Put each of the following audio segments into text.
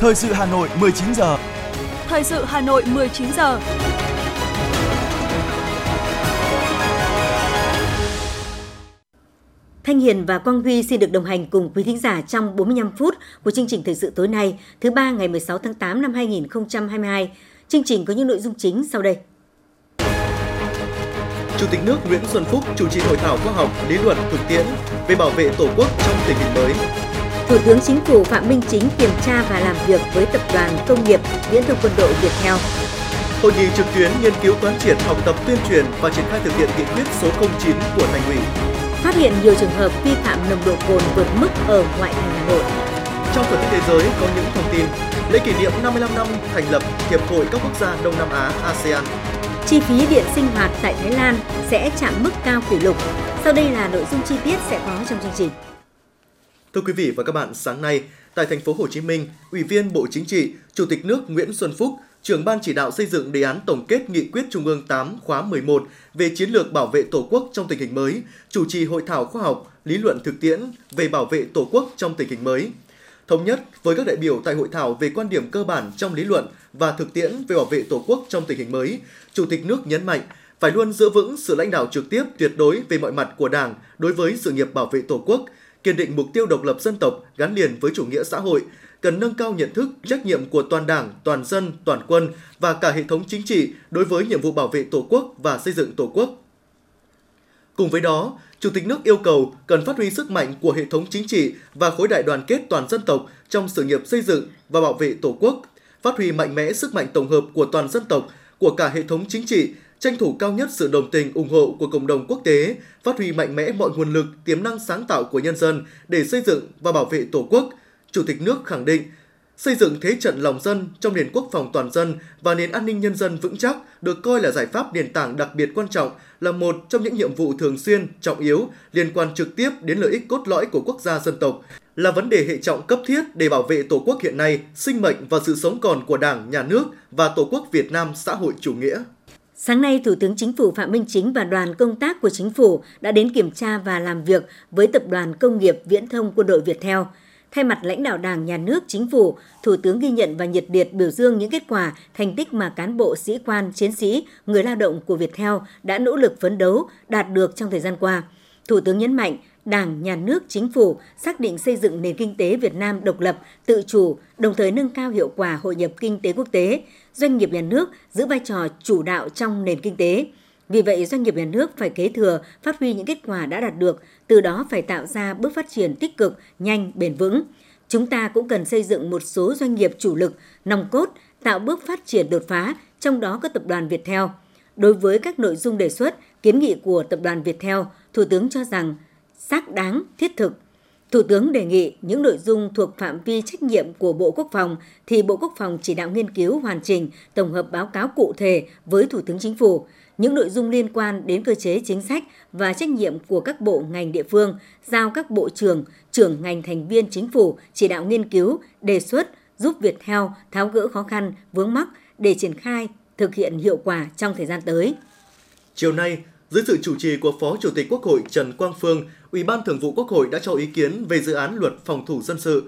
Thời sự Hà Nội 19 giờ. Thời sự Hà Nội 19 giờ. Thanh Hiền và Quang Huy xin được đồng hành cùng quý thính giả trong 45 phút của chương trình thời sự tối nay, thứ ba ngày 16 tháng 8 năm 2022. Chương trình có những nội dung chính sau đây. Chủ tịch nước Nguyễn Xuân Phúc chủ trì hội thảo khoa học, lý luận, thực tiễn về bảo vệ Tổ quốc trong tình hình mới. Thủ tướng Chính phủ Phạm Minh Chính kiểm tra và làm việc với Tập đoàn Công nghiệp Viễn thông Quân đội Việt Theo. Hội nghị trực tuyến nghiên cứu quán triệt học tập tuyên truyền và triển khai thực hiện nghị quyết số 09 của Thành ủy. Phát hiện nhiều trường hợp vi phạm nồng độ cồn vượt mức ở ngoại thành Hà Nội. Trong phần tin thế giới có những thông tin lễ kỷ niệm 55 năm thành lập Hiệp hội các quốc gia Đông Nam Á ASEAN. Chi phí điện sinh hoạt tại Thái Lan sẽ chạm mức cao kỷ lục. Sau đây là nội dung chi tiết sẽ có trong chương trình. Thưa quý vị và các bạn, sáng nay tại thành phố Hồ Chí Minh, Ủy viên Bộ Chính trị, Chủ tịch nước Nguyễn Xuân Phúc, trưởng ban chỉ đạo xây dựng đề án tổng kết nghị quyết Trung ương 8 khóa 11 về chiến lược bảo vệ Tổ quốc trong tình hình mới, chủ trì hội thảo khoa học, lý luận thực tiễn về bảo vệ Tổ quốc trong tình hình mới. Thống nhất với các đại biểu tại hội thảo về quan điểm cơ bản trong lý luận và thực tiễn về bảo vệ Tổ quốc trong tình hình mới, Chủ tịch nước nhấn mạnh phải luôn giữ vững sự lãnh đạo trực tiếp tuyệt đối về mọi mặt của Đảng đối với sự nghiệp bảo vệ Tổ quốc, kiên định mục tiêu độc lập dân tộc gắn liền với chủ nghĩa xã hội, cần nâng cao nhận thức, trách nhiệm của toàn Đảng, toàn dân, toàn quân và cả hệ thống chính trị đối với nhiệm vụ bảo vệ Tổ quốc và xây dựng Tổ quốc. Cùng với đó, Chủ tịch nước yêu cầu cần phát huy sức mạnh của hệ thống chính trị và khối đại đoàn kết toàn dân tộc trong sự nghiệp xây dựng và bảo vệ Tổ quốc, phát huy mạnh mẽ sức mạnh tổng hợp của toàn dân tộc, của cả hệ thống chính trị, tranh thủ cao nhất sự đồng tình ủng hộ của cộng đồng quốc tế, phát huy mạnh mẽ mọi nguồn lực, tiềm năng sáng tạo của nhân dân để xây dựng và bảo vệ Tổ quốc. Chủ tịch nước khẳng định, xây dựng thế trận lòng dân trong nền quốc phòng toàn dân và nền an ninh nhân dân vững chắc được coi là giải pháp nền tảng đặc biệt quan trọng, là một trong những nhiệm vụ thường xuyên, trọng yếu, liên quan trực tiếp đến lợi ích cốt lõi của quốc gia dân tộc, là vấn đề hệ trọng cấp thiết để bảo vệ Tổ quốc hiện nay, sinh mệnh và sự sống còn của Đảng, Nhà nước và Tổ quốc Việt Nam xã hội chủ nghĩa. Sáng nay, Thủ tướng Chính phủ Phạm Minh Chính và đoàn công tác của Chính phủ đã đến kiểm tra và làm việc với Tập đoàn Công nghiệp Viễn thông Quân đội Việt Theo. Thay mặt lãnh đạo Đảng, Nhà nước, Chính phủ, Thủ tướng ghi nhận và nhiệt liệt biểu dương những kết quả, thành tích mà cán bộ, sĩ quan, chiến sĩ, người lao động của Viettel đã nỗ lực phấn đấu, đạt được trong thời gian qua. Thủ tướng nhấn mạnh, Đảng, Nhà nước, Chính phủ xác định xây dựng nền kinh tế Việt Nam độc lập, tự chủ, đồng thời nâng cao hiệu quả hội nhập kinh tế quốc tế. Doanh nghiệp nhà nước giữ vai trò chủ đạo trong nền kinh tế. Vì vậy, doanh nghiệp nhà nước phải kế thừa, phát huy những kết quả đã đạt được, từ đó phải tạo ra bước phát triển tích cực, nhanh, bền vững. Chúng ta cũng cần xây dựng một số doanh nghiệp chủ lực, nòng cốt, tạo bước phát triển đột phá, trong đó có tập đoàn Viettel. Đối với các nội dung đề xuất, kiến nghị của tập đoàn Viettel, Thủ tướng cho rằng xác đáng, thiết thực. Thủ tướng đề nghị những nội dung thuộc phạm vi trách nhiệm của Bộ Quốc phòng thì Bộ Quốc phòng chỉ đạo nghiên cứu hoàn chỉnh, tổng hợp báo cáo cụ thể với Thủ tướng Chính phủ. Những nội dung liên quan đến cơ chế chính sách và trách nhiệm của các bộ ngành địa phương, giao các bộ trưởng, trưởng ngành thành viên chính phủ chỉ đạo nghiên cứu, đề xuất, giúp Viettel tháo gỡ khó khăn, vướng mắc để triển khai, thực hiện hiệu quả trong thời gian tới. Chiều nay, dưới sự chủ trì của Phó Chủ tịch Quốc hội Trần Quang Phương, Ủy ban Thường vụ Quốc hội đã cho ý kiến về dự án luật phòng thủ dân sự.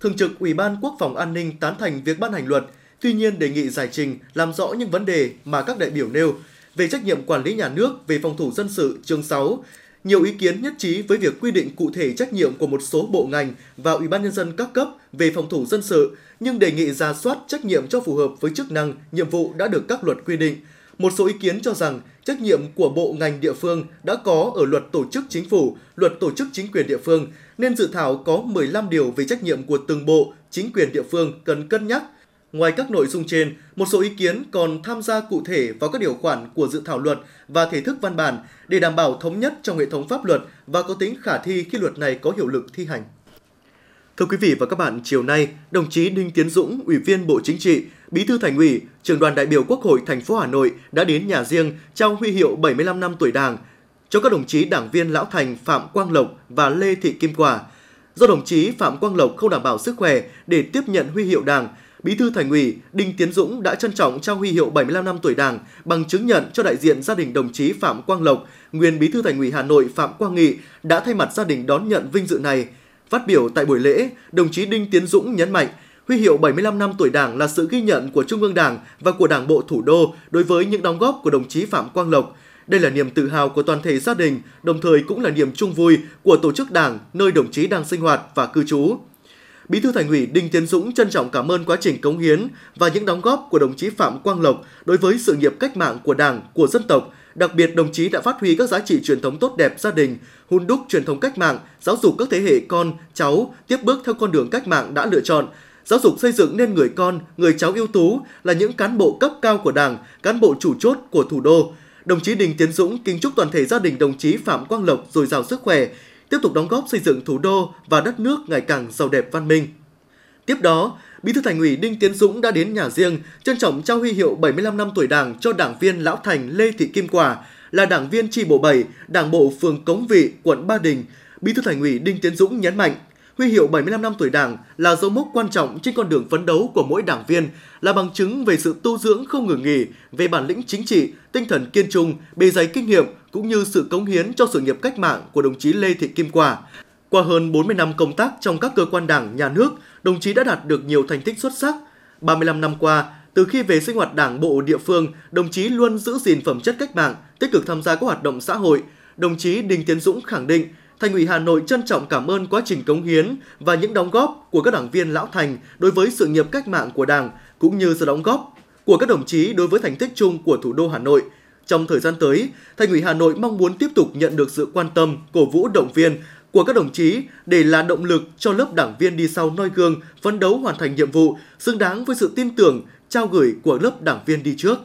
Thường trực Ủy ban Quốc phòng An ninh tán thành việc ban hành luật, tuy nhiên đề nghị giải trình làm rõ những vấn đề mà các đại biểu nêu về trách nhiệm quản lý nhà nước về phòng thủ dân sự chương 6. Nhiều ý kiến nhất trí với việc quy định cụ thể trách nhiệm của một số bộ ngành và Ủy ban nhân dân các cấp về phòng thủ dân sự, nhưng đề nghị ra soát trách nhiệm cho phù hợp với chức năng, nhiệm vụ đã được các luật quy định. Một số ý kiến cho rằng trách nhiệm của bộ ngành địa phương đã có ở luật tổ chức chính phủ, luật tổ chức chính quyền địa phương, nên dự thảo có 15 điều về trách nhiệm của từng bộ, chính quyền địa phương cần cân nhắc. Ngoài các nội dung trên, một số ý kiến còn tham gia cụ thể vào các điều khoản của dự thảo luật và thể thức văn bản để đảm bảo thống nhất trong hệ thống pháp luật và có tính khả thi khi luật này có hiệu lực thi hành. Thưa quý vị và các bạn, chiều nay, đồng chí Đinh Tiến Dũng, Ủy viên Bộ Chính trị, Bí thư Thành ủy, Trưởng đoàn đại biểu Quốc hội thành phố Hà Nội đã đến nhà riêng trao huy hiệu 75 năm tuổi Đảng cho các đồng chí đảng viên lão thành Phạm Quang Lộc và Lê Thị Kim Quả. Do đồng chí Phạm Quang Lộc không đảm bảo sức khỏe để tiếp nhận huy hiệu Đảng, Bí thư Thành ủy Đinh Tiến Dũng đã trân trọng trao huy hiệu 75 năm tuổi Đảng bằng chứng nhận cho đại diện gia đình đồng chí Phạm Quang Lộc, nguyên Bí thư Thành ủy Hà Nội Phạm Quang Nghị đã thay mặt gia đình đón nhận vinh dự này. Phát biểu tại buổi lễ, đồng chí Đinh Tiến Dũng nhấn mạnh Huy hiệu 75 năm tuổi Đảng là sự ghi nhận của Trung ương Đảng và của Đảng bộ thủ đô đối với những đóng góp của đồng chí Phạm Quang Lộc. Đây là niềm tự hào của toàn thể gia đình, đồng thời cũng là niềm chung vui của tổ chức Đảng nơi đồng chí đang sinh hoạt và cư trú. Bí thư Thành ủy Đinh Tiến Dũng trân trọng cảm ơn quá trình cống hiến và những đóng góp của đồng chí Phạm Quang Lộc đối với sự nghiệp cách mạng của Đảng, của dân tộc. Đặc biệt, đồng chí đã phát huy các giá trị truyền thống tốt đẹp gia đình, hun đúc truyền thống cách mạng, giáo dục các thế hệ con, cháu tiếp bước theo con đường cách mạng đã lựa chọn, giáo dục xây dựng nên người con, người cháu ưu tú là những cán bộ cấp cao của Đảng, cán bộ chủ chốt của thủ đô. Đồng chí Đinh Tiến Dũng kính chúc toàn thể gia đình đồng chí Phạm Quang Lộc dồi dào sức khỏe, tiếp tục đóng góp xây dựng thủ đô và đất nước ngày càng giàu đẹp văn minh. Tiếp đó, Bí thư Thành ủy Đinh Tiến Dũng đã đến nhà riêng trân trọng trao huy hiệu 75 năm tuổi Đảng cho đảng viên lão thành Lê Thị Kim Quả là đảng viên chi bộ 7, Đảng bộ phường Cống Vị, quận Ba Đình. Bí thư Thành ủy Đinh Tiến Dũng nhấn mạnh, huy hiệu 75 năm tuổi Đảng là dấu mốc quan trọng trên con đường phấn đấu của mỗi đảng viên, là bằng chứng về sự tu dưỡng không ngừng nghỉ, về bản lĩnh chính trị, tinh thần kiên trung, bề dày kinh nghiệm cũng như sự cống hiến cho sự nghiệp cách mạng của đồng chí Lê Thị Kim Quả. Qua hơn 40 năm công tác trong các cơ quan đảng, nhà nước, đồng chí đã đạt được nhiều thành tích xuất sắc. 35 năm qua, từ khi về sinh hoạt đảng bộ địa phương, đồng chí luôn giữ gìn phẩm chất cách mạng, tích cực tham gia các hoạt động xã hội. Đồng chí Đinh Tiến Dũng khẳng định, Thành ủy Hà Nội trân trọng cảm ơn quá trình cống hiến và những đóng góp của các đảng viên lão thành đối với sự nghiệp cách mạng của Đảng cũng như sự đóng góp của các đồng chí đối với thành tích chung của thủ đô Hà Nội. Trong thời gian tới, Thành ủy Hà Nội mong muốn tiếp tục nhận được sự quan tâm, cổ vũ động viên của các đồng chí để là động lực cho lớp đảng viên đi sau noi gương, phấn đấu hoàn thành nhiệm vụ xứng đáng với sự tin tưởng trao gửi của lớp đảng viên đi trước.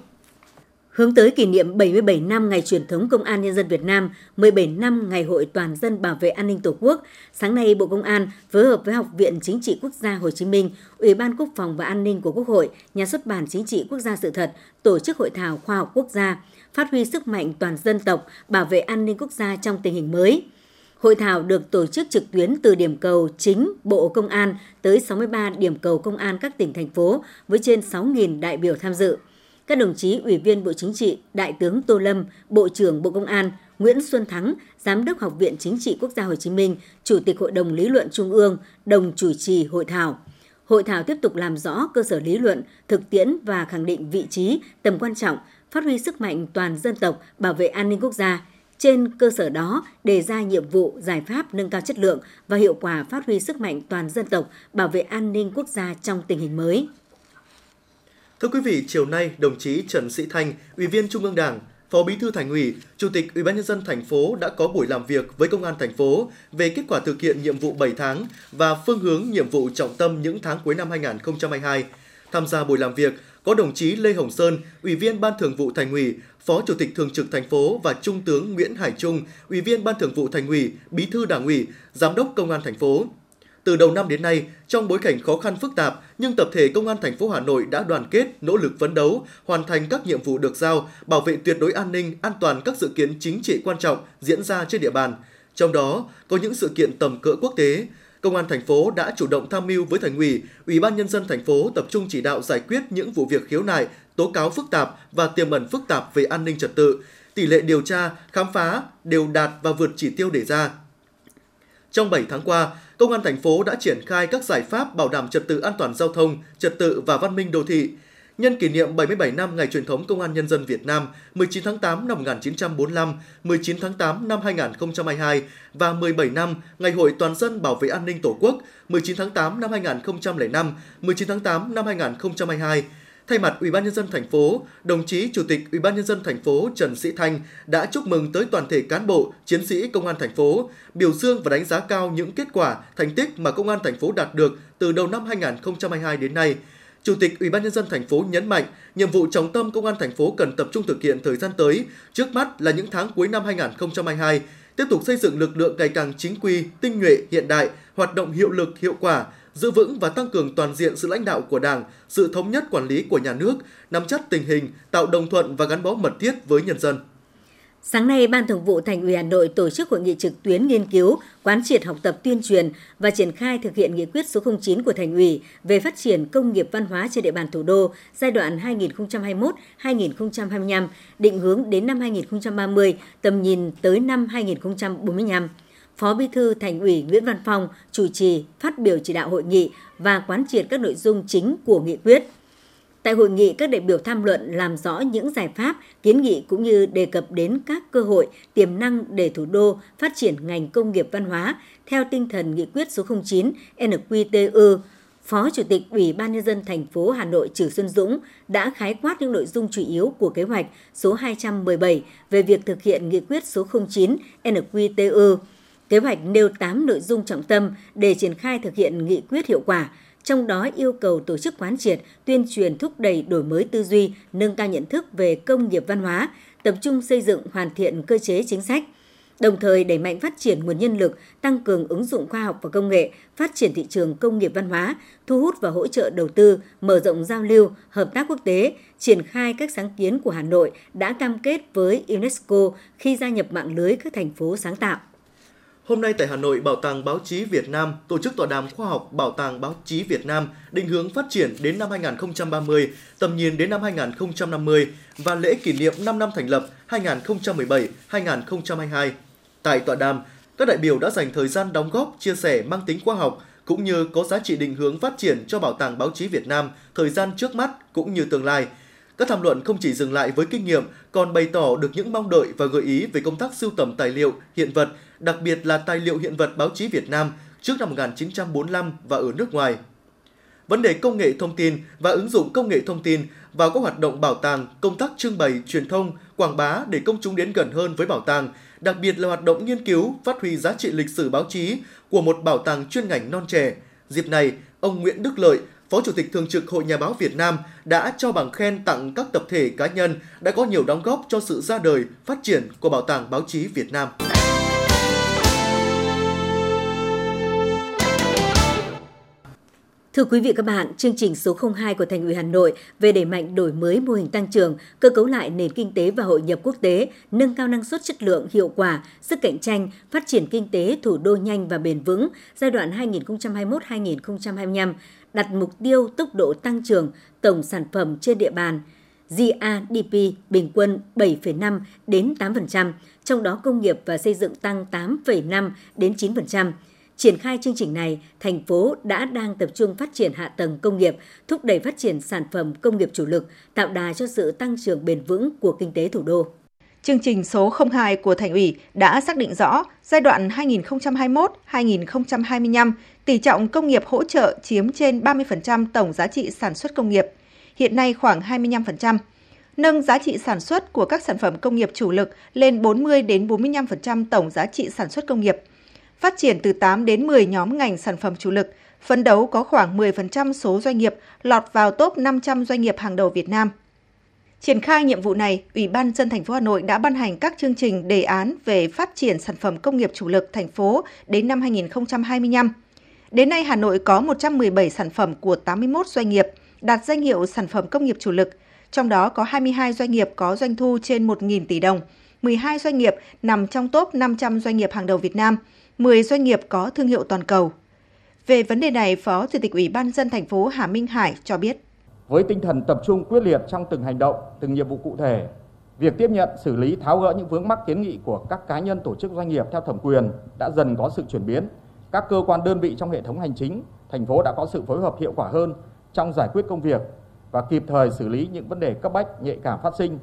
Hướng tới kỷ niệm 77 năm ngày truyền thống Công an Nhân dân Việt Nam, 17 năm ngày Hội Toàn dân bảo vệ an ninh Tổ quốc, sáng nay Bộ Công an phối hợp với Học viện Chính trị Quốc gia Hồ Chí Minh, Ủy ban Quốc phòng và An ninh của Quốc hội, Nhà xuất bản Chính trị Quốc gia sự thật tổ chức hội thảo khoa học quốc gia, phát huy sức mạnh toàn dân tộc, bảo vệ an ninh quốc gia trong tình hình mới. Hội thảo được tổ chức trực tuyến từ điểm cầu chính Bộ Công an tới 63 điểm cầu công an các tỉnh, thành phố với trên 6.000 đại biểu tham dự. Các đồng chí Ủy viên Bộ Chính trị, Đại tướng Tô Lâm, Bộ trưởng Bộ Công an, Nguyễn Xuân Thắng, Giám đốc Học viện Chính trị Quốc gia Hồ Chí Minh, Chủ tịch Hội đồng Lý luận Trung ương, đồng chủ trì hội thảo. Hội thảo tiếp tục làm rõ cơ sở lý luận, thực tiễn và khẳng định vị trí, tầm quan trọng, phát huy sức mạnh toàn dân tộc, bảo vệ an ninh quốc gia, trên cơ sở đó, đề ra nhiệm vụ, giải pháp nâng cao chất lượng và hiệu quả phát huy sức mạnh toàn dân tộc, bảo vệ an ninh quốc gia trong tình hình mới. Thưa quý vị, chiều nay, đồng chí Trần Sĩ Thanh, Ủy viên Trung ương Đảng, Phó Bí thư Thành ủy, Chủ tịch Ủy ban nhân dân thành phố đã có buổi làm việc với Công an thành phố về kết quả thực hiện nhiệm vụ 7 tháng và phương hướng nhiệm vụ trọng tâm những tháng cuối năm 2022. Tham gia buổi làm việc có đồng chí Lê Hồng Sơn, Ủy viên Ban Thường vụ Thành ủy, Phó Chủ tịch Thường trực thành phố và Trung tướng Nguyễn Hải Trung, Ủy viên Ban Thường vụ Thành ủy, Bí thư Đảng ủy, Giám đốc Công an thành phố. Từ đầu năm đến nay, trong bối cảnh khó khăn phức tạp, nhưng tập thể Công an thành phố Hà Nội đã đoàn kết, nỗ lực phấn đấu, hoàn thành các nhiệm vụ được giao, bảo vệ tuyệt đối an ninh, an toàn các sự kiện chính trị quan trọng diễn ra trên địa bàn. Trong đó, có những sự kiện tầm cỡ quốc tế, Công an thành phố đã chủ động tham mưu với thành ủy, Ủy ban nhân dân thành phố tập trung chỉ đạo giải quyết những vụ việc khiếu nại, tố cáo phức tạp và tiềm ẩn phức tạp về an ninh trật tự. Tỷ lệ điều tra, khám phá đều đạt và vượt chỉ tiêu đề ra. Trong 7 tháng qua, Công an thành phố đã triển khai các giải pháp bảo đảm trật tự an toàn giao thông, trật tự và văn minh đô thị. Nhân kỷ niệm 77 năm ngày truyền thống Công an Nhân dân Việt Nam 19 tháng 8 năm 1945, 19 tháng 8 năm 2022 và 17 năm Ngày hội Toàn dân bảo vệ an ninh Tổ quốc 19 tháng 8 năm 2005, 19 tháng 8 năm 2022, Thay mặt Ủy ban nhân dân thành phố, đồng chí Chủ tịch Ủy ban nhân dân thành phố Trần Sĩ Thanh đã chúc mừng tới toàn thể cán bộ, chiến sĩ công an thành phố, biểu dương và đánh giá cao những kết quả, thành tích mà công an thành phố đạt được từ đầu năm 2022 đến nay. Chủ tịch Ủy ban nhân dân thành phố nhấn mạnh, nhiệm vụ trọng tâm công an thành phố cần tập trung thực hiện thời gian tới, trước mắt là những tháng cuối năm 2022, tiếp tục xây dựng lực lượng ngày càng chính quy, tinh nhuệ, hiện đại, hoạt động hiệu lực, hiệu quả, giữ vững và tăng cường toàn diện sự lãnh đạo của Đảng, sự thống nhất quản lý của nhà nước, nắm chắc tình hình, tạo đồng thuận và gắn bó mật thiết với nhân dân. Sáng nay, Ban Thường vụ Thành ủy Hà Nội tổ chức hội nghị trực tuyến nghiên cứu, quán triệt học tập tuyên truyền và triển khai thực hiện nghị quyết số 09 của Thành ủy về phát triển công nghiệp văn hóa trên địa bàn thủ đô giai đoạn 2021-2025, định hướng đến năm 2030, tầm nhìn tới năm 2045. Phó Bí thư Thành ủy Nguyễn Văn Phong chủ trì phát biểu chỉ đạo hội nghị và quán triệt các nội dung chính của nghị quyết. Tại hội nghị, các đại biểu tham luận làm rõ những giải pháp, kiến nghị cũng như đề cập đến các cơ hội, tiềm năng để thủ đô phát triển ngành công nghiệp văn hóa theo tinh thần nghị quyết số 09 NQTU. Phó Chủ tịch Ủy ban Nhân dân thành phố Hà Nội Trử Xuân Dũng đã khái quát những nội dung chủ yếu của kế hoạch số 217 về việc thực hiện nghị quyết số 09 NQTU. Kế hoạch nêu 8 nội dung trọng tâm để triển khai thực hiện nghị quyết hiệu quả, trong đó yêu cầu tổ chức quán triệt, tuyên truyền thúc đẩy đổi mới tư duy, nâng cao nhận thức về công nghiệp văn hóa, tập trung xây dựng hoàn thiện cơ chế chính sách, đồng thời đẩy mạnh phát triển nguồn nhân lực, tăng cường ứng dụng khoa học và công nghệ, phát triển thị trường công nghiệp văn hóa, thu hút và hỗ trợ đầu tư, mở rộng giao lưu, hợp tác quốc tế, triển khai các sáng kiến của Hà Nội đã cam kết với UNESCO khi gia nhập mạng lưới các thành phố sáng tạo. Hôm nay tại Hà Nội, Bảo tàng Báo chí Việt Nam tổ chức tọa đàm khoa học Bảo tàng Báo chí Việt Nam định hướng phát triển đến năm 2030, tầm nhìn đến năm 2050 và lễ kỷ niệm 5 năm thành lập 2017-2022. Tại tọa đàm, các đại biểu đã dành thời gian đóng góp, chia sẻ mang tính khoa học cũng như có giá trị định hướng phát triển cho Bảo tàng Báo chí Việt Nam thời gian trước mắt cũng như tương lai – các tham luận không chỉ dừng lại với kinh nghiệm, còn bày tỏ được những mong đợi và gợi ý về công tác sưu tầm tài liệu, hiện vật, đặc biệt là tài liệu hiện vật báo chí Việt Nam trước năm 1945 và ở nước ngoài. Vấn đề công nghệ thông tin và ứng dụng công nghệ thông tin vào các hoạt động bảo tàng, công tác trưng bày, truyền thông, quảng bá để công chúng đến gần hơn với bảo tàng, đặc biệt là hoạt động nghiên cứu, phát huy giá trị lịch sử báo chí của một bảo tàng chuyên ngành non trẻ. Dịp này, ông Nguyễn Đức Lợi, Phó Chủ tịch Thường trực Hội Nhà báo Việt Nam đã trao bằng khen tặng các tập thể cá nhân đã có nhiều đóng góp cho sự ra đời, phát triển của Bảo tàng Báo chí Việt Nam. Thưa quý vị các bạn, chương trình số 02 của Thành ủy Hà Nội về đẩy mạnh đổi mới mô hình tăng trưởng, cơ cấu lại nền kinh tế và hội nhập quốc tế, nâng cao năng suất chất lượng, hiệu quả, sức cạnh tranh, phát triển kinh tế thủ đô nhanh và bền vững giai đoạn 2021-2025 đặt mục tiêu tốc độ tăng trưởng tổng sản phẩm trên địa bàn GRDP bình quân 7,5 đến 8%, trong đó công nghiệp và xây dựng tăng 8,5 đến 9%. Triển khai chương trình này, thành phố đã đang tập trung phát triển hạ tầng công nghiệp, thúc đẩy phát triển sản phẩm công nghiệp chủ lực, tạo đà cho sự tăng trưởng bền vững của kinh tế thủ đô. Chương trình số 02 của Thành ủy đã xác định rõ giai đoạn 2021-2025 tỷ trọng công nghiệp hỗ trợ chiếm trên 30% tổng giá trị sản xuất công nghiệp, hiện nay khoảng 25%. Nâng giá trị sản xuất của các sản phẩm công nghiệp chủ lực lên 40 đến 45% tổng giá trị sản xuất công nghiệp. Phát triển từ 8 đến 10 nhóm ngành sản phẩm chủ lực, phấn đấu có khoảng 10% số doanh nghiệp lọt vào top 500 doanh nghiệp hàng đầu Việt Nam – Triển khai nhiệm vụ này, Ủy ban dân thành phố Hà Nội đã ban hành các chương trình đề án về phát triển sản phẩm công nghiệp chủ lực thành phố đến năm 2025. Đến nay, Hà Nội có 117 sản phẩm của 81 doanh nghiệp đạt danh hiệu sản phẩm công nghiệp chủ lực, trong đó có 22 doanh nghiệp có doanh thu trên 1.000 tỷ đồng, 12 doanh nghiệp nằm trong top 500 doanh nghiệp hàng đầu Việt Nam, 10 doanh nghiệp có thương hiệu toàn cầu. Về vấn đề này, Phó Chủ tịch Ủy ban dân thành phố Hà Minh Hải cho biết với tinh thần tập trung quyết liệt trong từng hành động, từng nhiệm vụ cụ thể, việc tiếp nhận, xử lý, tháo gỡ những vướng mắc kiến nghị của các cá nhân, tổ chức doanh nghiệp theo thẩm quyền đã dần có sự chuyển biến. Các cơ quan đơn vị trong hệ thống hành chính, thành phố đã có sự phối hợp hiệu quả hơn trong giải quyết công việc và kịp thời xử lý những vấn đề cấp bách, nhạy cảm phát sinh.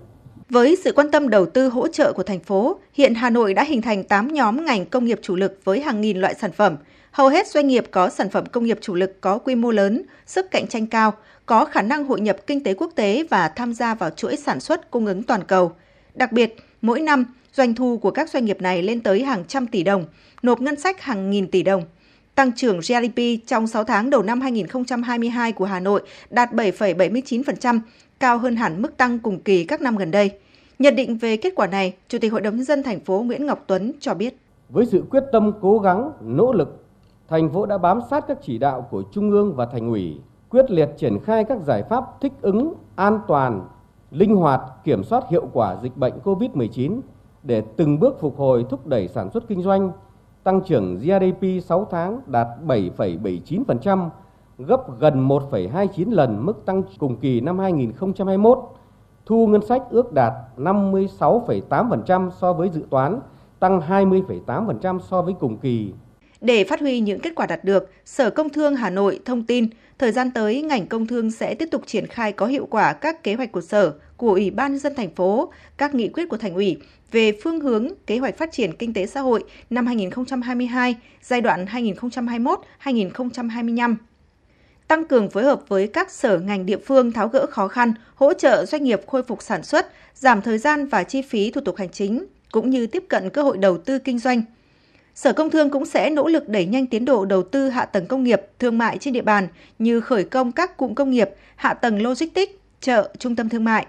Với sự quan tâm đầu tư hỗ trợ của thành phố, hiện Hà Nội đã hình thành 8 nhóm ngành công nghiệp chủ lực với hàng nghìn loại sản phẩm. Hầu hết doanh nghiệp có sản phẩm công nghiệp chủ lực có quy mô lớn, sức cạnh tranh cao, có khả năng hội nhập kinh tế quốc tế và tham gia vào chuỗi sản xuất cung ứng toàn cầu. Đặc biệt, mỗi năm, doanh thu của các doanh nghiệp này lên tới hàng trăm tỷ đồng, nộp ngân sách hàng nghìn tỷ đồng. Tăng trưởng GDP trong 6 tháng đầu năm 2022 của Hà Nội đạt 7,79%, cao hơn hẳn mức tăng cùng kỳ các năm gần đây. Nhận định về kết quả này, Chủ tịch Hội đồng nhân dân thành phố Nguyễn Ngọc Tuấn cho biết: Với sự quyết tâm cố gắng, nỗ lực, thành phố đã bám sát các chỉ đạo của Trung ương và Thành ủy quyết liệt triển khai các giải pháp thích ứng, an toàn, linh hoạt, kiểm soát hiệu quả dịch bệnh COVID-19 để từng bước phục hồi thúc đẩy sản xuất kinh doanh, tăng trưởng GDP 6 tháng đạt 7,79%, gấp gần 1,29 lần mức tăng cùng kỳ năm 2021. Thu ngân sách ước đạt 56,8% so với dự toán, tăng 20,8% so với cùng kỳ. Để phát huy những kết quả đạt được, Sở Công Thương Hà Nội thông tin, thời gian tới ngành công thương sẽ tiếp tục triển khai có hiệu quả các kế hoạch của Sở, của Ủy ban nhân dân thành phố, các nghị quyết của thành ủy về phương hướng kế hoạch phát triển kinh tế xã hội năm 2022, giai đoạn 2021-2025 tăng cường phối hợp với các sở ngành địa phương tháo gỡ khó khăn, hỗ trợ doanh nghiệp khôi phục sản xuất, giảm thời gian và chi phí thủ tục hành chính, cũng như tiếp cận cơ hội đầu tư kinh doanh. Sở Công Thương cũng sẽ nỗ lực đẩy nhanh tiến độ đầu tư hạ tầng công nghiệp, thương mại trên địa bàn như khởi công các cụm công nghiệp, hạ tầng logistics, chợ, trung tâm thương mại.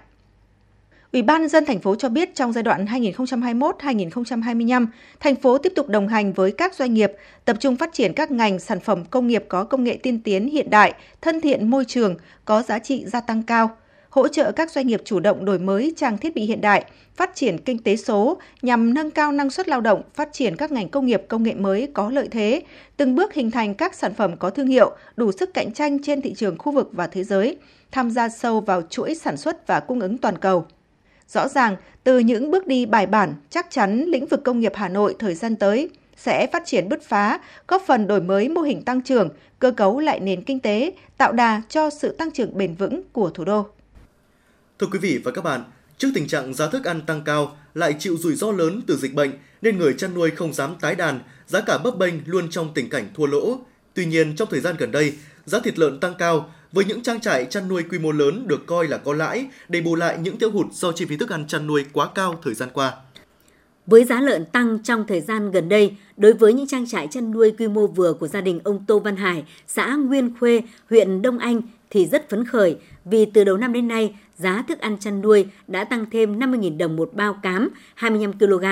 Ủy ban nhân dân thành phố cho biết trong giai đoạn 2021-2025, thành phố tiếp tục đồng hành với các doanh nghiệp, tập trung phát triển các ngành sản phẩm công nghiệp có công nghệ tiên tiến hiện đại, thân thiện môi trường, có giá trị gia tăng cao, hỗ trợ các doanh nghiệp chủ động đổi mới trang thiết bị hiện đại, phát triển kinh tế số nhằm nâng cao năng suất lao động, phát triển các ngành công nghiệp công nghệ mới có lợi thế, từng bước hình thành các sản phẩm có thương hiệu, đủ sức cạnh tranh trên thị trường khu vực và thế giới, tham gia sâu vào chuỗi sản xuất và cung ứng toàn cầu. Rõ ràng, từ những bước đi bài bản, chắc chắn lĩnh vực công nghiệp Hà Nội thời gian tới sẽ phát triển bứt phá, góp phần đổi mới mô hình tăng trưởng, cơ cấu lại nền kinh tế, tạo đà cho sự tăng trưởng bền vững của thủ đô. Thưa quý vị và các bạn, trước tình trạng giá thức ăn tăng cao lại chịu rủi ro lớn từ dịch bệnh nên người chăn nuôi không dám tái đàn, giá cả bấp bênh luôn trong tình cảnh thua lỗ. Tuy nhiên, trong thời gian gần đây, giá thịt lợn tăng cao với những trang trại chăn nuôi quy mô lớn được coi là có lãi để bù lại những thiếu hụt do chi phí thức ăn chăn nuôi quá cao thời gian qua. Với giá lợn tăng trong thời gian gần đây, đối với những trang trại chăn nuôi quy mô vừa của gia đình ông Tô Văn Hải, xã Nguyên Khuê, huyện Đông Anh thì rất phấn khởi vì từ đầu năm đến nay, giá thức ăn chăn nuôi đã tăng thêm 50.000 đồng một bao cám 25 kg.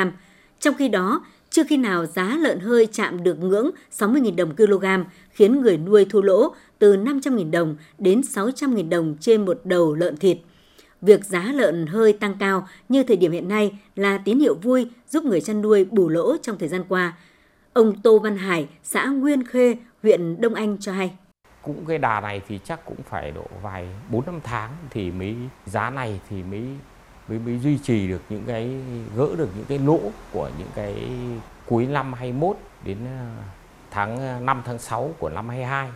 Trong khi đó, chưa khi nào giá lợn hơi chạm được ngưỡng 60.000 đồng kg, khiến người nuôi thua lỗ từ 500.000 đồng đến 600.000 đồng trên một đầu lợn thịt. Việc giá lợn hơi tăng cao như thời điểm hiện nay là tín hiệu vui giúp người chăn nuôi bù lỗ trong thời gian qua. Ông Tô Văn Hải, xã Nguyên Khê, huyện Đông Anh cho hay. Cũng cái đà này thì chắc cũng phải độ vài 4 năm tháng thì mới giá này thì mới mới mới duy trì được những cái gỡ được những cái lỗ của những cái cuối năm 21 đến ờ, tháng ờ, 5 tháng 6 của năm 22.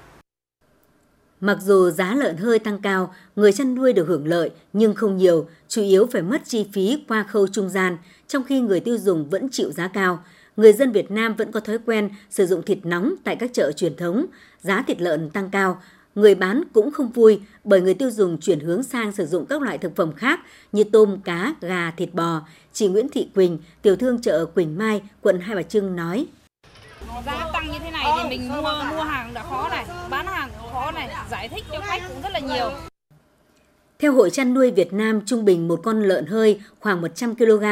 Mặc dù giá lợn hơi tăng cao, người chăn nuôi được hưởng lợi nhưng không nhiều, chủ yếu phải mất chi phí qua khâu trung gian, trong khi người tiêu dùng vẫn chịu giá cao. Người dân Việt Nam vẫn có thói quen sử dụng thịt nóng tại các chợ truyền thống, giá thịt lợn tăng cao, người bán cũng không vui bởi người tiêu dùng chuyển hướng sang sử dụng các loại thực phẩm khác như tôm, cá, gà, thịt bò. Chị Nguyễn Thị Quỳnh, tiểu thương chợ Quỳnh Mai, quận Hai Bà Trưng nói. Giá tăng như thế này thì mình mua mua hàng đã khó này, bán hàng này, giải thích cho khách cũng rất là nhiều. Theo Hội chăn nuôi Việt Nam, trung bình một con lợn hơi khoảng 100 kg,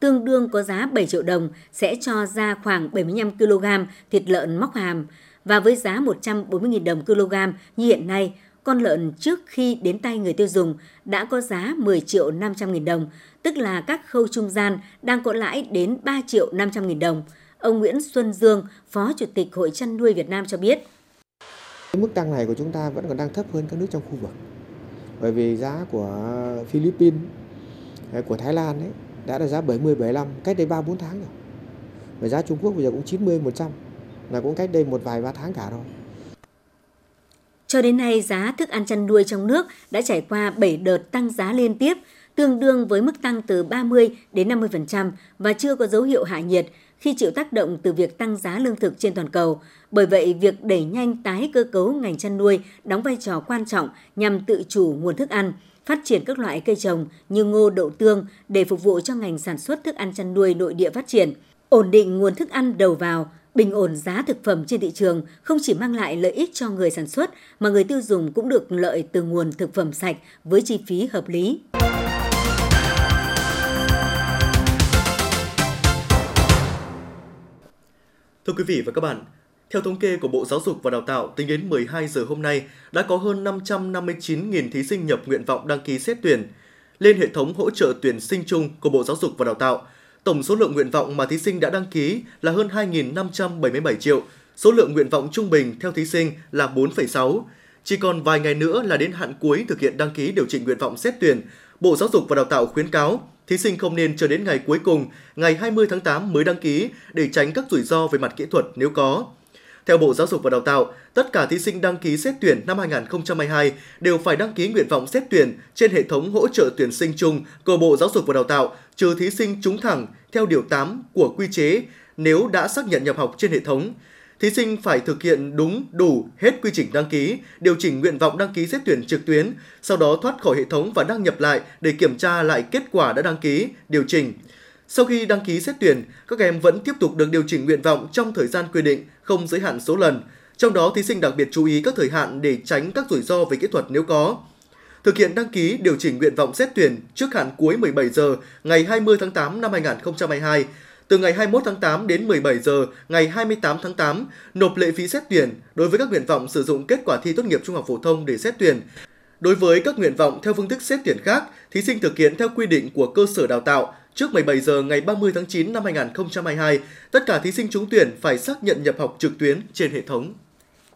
tương đương có giá 7 triệu đồng, sẽ cho ra khoảng 75 kg thịt lợn móc hàm. Và với giá 140.000 đồng kg như hiện nay, con lợn trước khi đến tay người tiêu dùng đã có giá 10 triệu 500 nghìn đồng, tức là các khâu trung gian đang có lãi đến 3 triệu 500 nghìn đồng. Ông Nguyễn Xuân Dương, Phó Chủ tịch Hội chăn nuôi Việt Nam cho biết cái Mức tăng này của chúng ta vẫn còn đang thấp hơn các nước trong khu vực. Bởi vì giá của Philippines, của Thái Lan ấy, đã là giá 70 75 cách đây 3 4 tháng rồi. Và giá Trung Quốc bây giờ cũng 90 100 là cũng cách đây một vài ba tháng cả rồi. Cho đến nay, giá thức ăn chăn nuôi trong nước đã trải qua 7 đợt tăng giá liên tiếp, tương đương với mức tăng từ 30 đến 50% và chưa có dấu hiệu hạ nhiệt khi chịu tác động từ việc tăng giá lương thực trên toàn cầu. Bởi vậy, việc đẩy nhanh tái cơ cấu ngành chăn nuôi đóng vai trò quan trọng nhằm tự chủ nguồn thức ăn, phát triển các loại cây trồng như ngô đậu tương để phục vụ cho ngành sản xuất thức ăn chăn nuôi nội địa phát triển, ổn định nguồn thức ăn đầu vào, bình ổn giá thực phẩm trên thị trường không chỉ mang lại lợi ích cho người sản xuất mà người tiêu dùng cũng được lợi từ nguồn thực phẩm sạch với chi phí hợp lý. Thưa quý vị và các bạn, theo thống kê của Bộ Giáo dục và Đào tạo, tính đến 12 giờ hôm nay đã có hơn 559.000 thí sinh nhập nguyện vọng đăng ký xét tuyển lên hệ thống hỗ trợ tuyển sinh chung của Bộ Giáo dục và Đào tạo. Tổng số lượng nguyện vọng mà thí sinh đã đăng ký là hơn 2.577 triệu, số lượng nguyện vọng trung bình theo thí sinh là 4,6. Chỉ còn vài ngày nữa là đến hạn cuối thực hiện đăng ký điều chỉnh nguyện vọng xét tuyển, Bộ Giáo dục và Đào tạo khuyến cáo thí sinh không nên chờ đến ngày cuối cùng, ngày 20 tháng 8 mới đăng ký để tránh các rủi ro về mặt kỹ thuật nếu có. Theo Bộ Giáo dục và Đào tạo, tất cả thí sinh đăng ký xét tuyển năm 2022 đều phải đăng ký nguyện vọng xét tuyển trên hệ thống hỗ trợ tuyển sinh chung của Bộ Giáo dục và Đào tạo, trừ thí sinh trúng thẳng theo điều 8 của quy chế nếu đã xác nhận nhập học trên hệ thống. Thí sinh phải thực hiện đúng, đủ hết quy trình đăng ký, điều chỉnh nguyện vọng đăng ký xét tuyển trực tuyến, sau đó thoát khỏi hệ thống và đăng nhập lại để kiểm tra lại kết quả đã đăng ký, điều chỉnh. Sau khi đăng ký xét tuyển, các em vẫn tiếp tục được điều chỉnh nguyện vọng trong thời gian quy định, không giới hạn số lần. Trong đó, thí sinh đặc biệt chú ý các thời hạn để tránh các rủi ro về kỹ thuật nếu có. Thực hiện đăng ký điều chỉnh nguyện vọng xét tuyển trước hạn cuối 17 giờ ngày 20 tháng 8 năm 2022 từ ngày 21 tháng 8 đến 17 giờ ngày 28 tháng 8 nộp lệ phí xét tuyển đối với các nguyện vọng sử dụng kết quả thi tốt nghiệp trung học phổ thông để xét tuyển. Đối với các nguyện vọng theo phương thức xét tuyển khác, thí sinh thực hiện theo quy định của cơ sở đào tạo trước 17 giờ ngày 30 tháng 9 năm 2022, tất cả thí sinh trúng tuyển phải xác nhận nhập học trực tuyến trên hệ thống.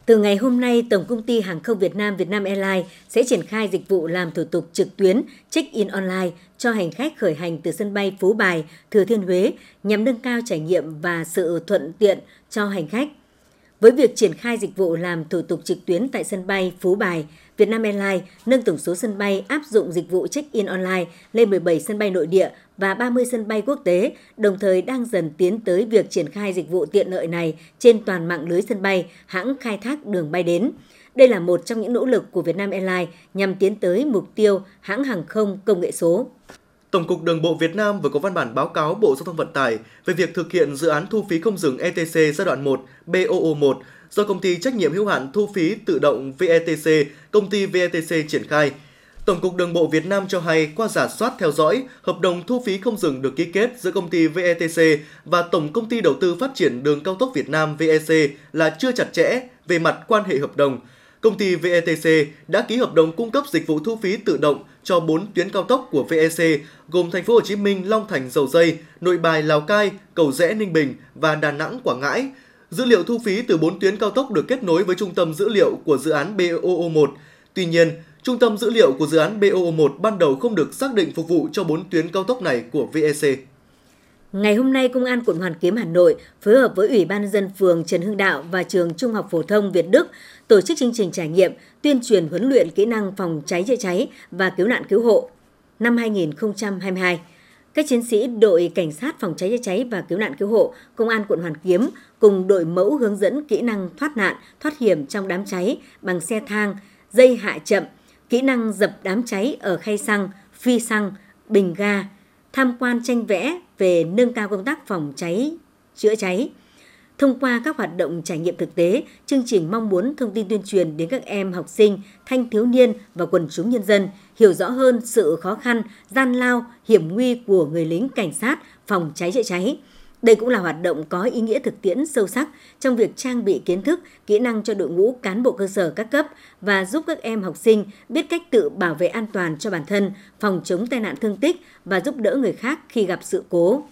Từ ngày hôm nay, Tổng công ty Hàng không Việt Nam Vietnam Airlines sẽ triển khai dịch vụ làm thủ tục trực tuyến check-in online cho hành khách khởi hành từ sân bay Phú Bài, Thừa Thiên Huế nhằm nâng cao trải nghiệm và sự thuận tiện cho hành khách. Với việc triển khai dịch vụ làm thủ tục trực tuyến tại sân bay Phú Bài, Vietnam Airlines nâng tổng số sân bay áp dụng dịch vụ check-in online lên 17 sân bay nội địa và 30 sân bay quốc tế, đồng thời đang dần tiến tới việc triển khai dịch vụ tiện lợi này trên toàn mạng lưới sân bay, hãng khai thác đường bay đến. Đây là một trong những nỗ lực của Vietnam Airlines nhằm tiến tới mục tiêu hãng hàng không công nghệ số. Tổng cục Đường bộ Việt Nam vừa có văn bản báo cáo Bộ Giao thông Vận tải về việc thực hiện dự án thu phí không dừng ETC giai đoạn 1 BOO1 do công ty trách nhiệm hữu hạn thu phí tự động VETC, công ty VETC triển khai. Tổng cục Đường bộ Việt Nam cho hay qua giả soát theo dõi, hợp đồng thu phí không dừng được ký kết giữa công ty VETC và Tổng công ty đầu tư phát triển đường cao tốc Việt Nam VEC là chưa chặt chẽ về mặt quan hệ hợp đồng. Công ty VETC đã ký hợp đồng cung cấp dịch vụ thu phí tự động cho 4 tuyến cao tốc của VEC gồm Thành phố Hồ Chí Minh, Long Thành, Dầu Dây, Nội Bài, Lào Cai, Cầu Rẽ, Ninh Bình và Đà Nẵng, Quảng Ngãi. Dữ liệu thu phí từ 4 tuyến cao tốc được kết nối với trung tâm dữ liệu của dự án BOO1. Tuy nhiên, trung tâm dữ liệu của dự án BOO1 ban đầu không được xác định phục vụ cho 4 tuyến cao tốc này của VEC. Ngày hôm nay, Công an quận Hoàn Kiếm Hà Nội phối hợp với Ủy ban dân phường Trần Hưng Đạo và trường Trung học phổ thông Việt Đức tổ chức chương trình trải nghiệm tuyên truyền huấn luyện kỹ năng phòng cháy chữa cháy và cứu nạn cứu hộ năm 2022. Các chiến sĩ đội cảnh sát phòng cháy chữa cháy và cứu nạn cứu hộ Công an quận Hoàn Kiếm cùng đội mẫu hướng dẫn kỹ năng thoát nạn, thoát hiểm trong đám cháy bằng xe thang, dây hạ chậm, kỹ năng dập đám cháy ở khay xăng, phi xăng, bình ga, tham quan tranh vẽ về nâng cao công tác phòng cháy, chữa cháy. Thông qua các hoạt động trải nghiệm thực tế, chương trình mong muốn thông tin tuyên truyền đến các em học sinh, thanh thiếu niên và quần chúng nhân dân hiểu rõ hơn sự khó khăn, gian lao, hiểm nguy của người lính cảnh sát phòng cháy chữa cháy. Đây cũng là hoạt động có ý nghĩa thực tiễn sâu sắc trong việc trang bị kiến thức, kỹ năng cho đội ngũ cán bộ cơ sở các cấp và giúp các em học sinh biết cách tự bảo vệ an toàn cho bản thân, phòng chống tai nạn thương tích và giúp đỡ người khác khi gặp sự cố.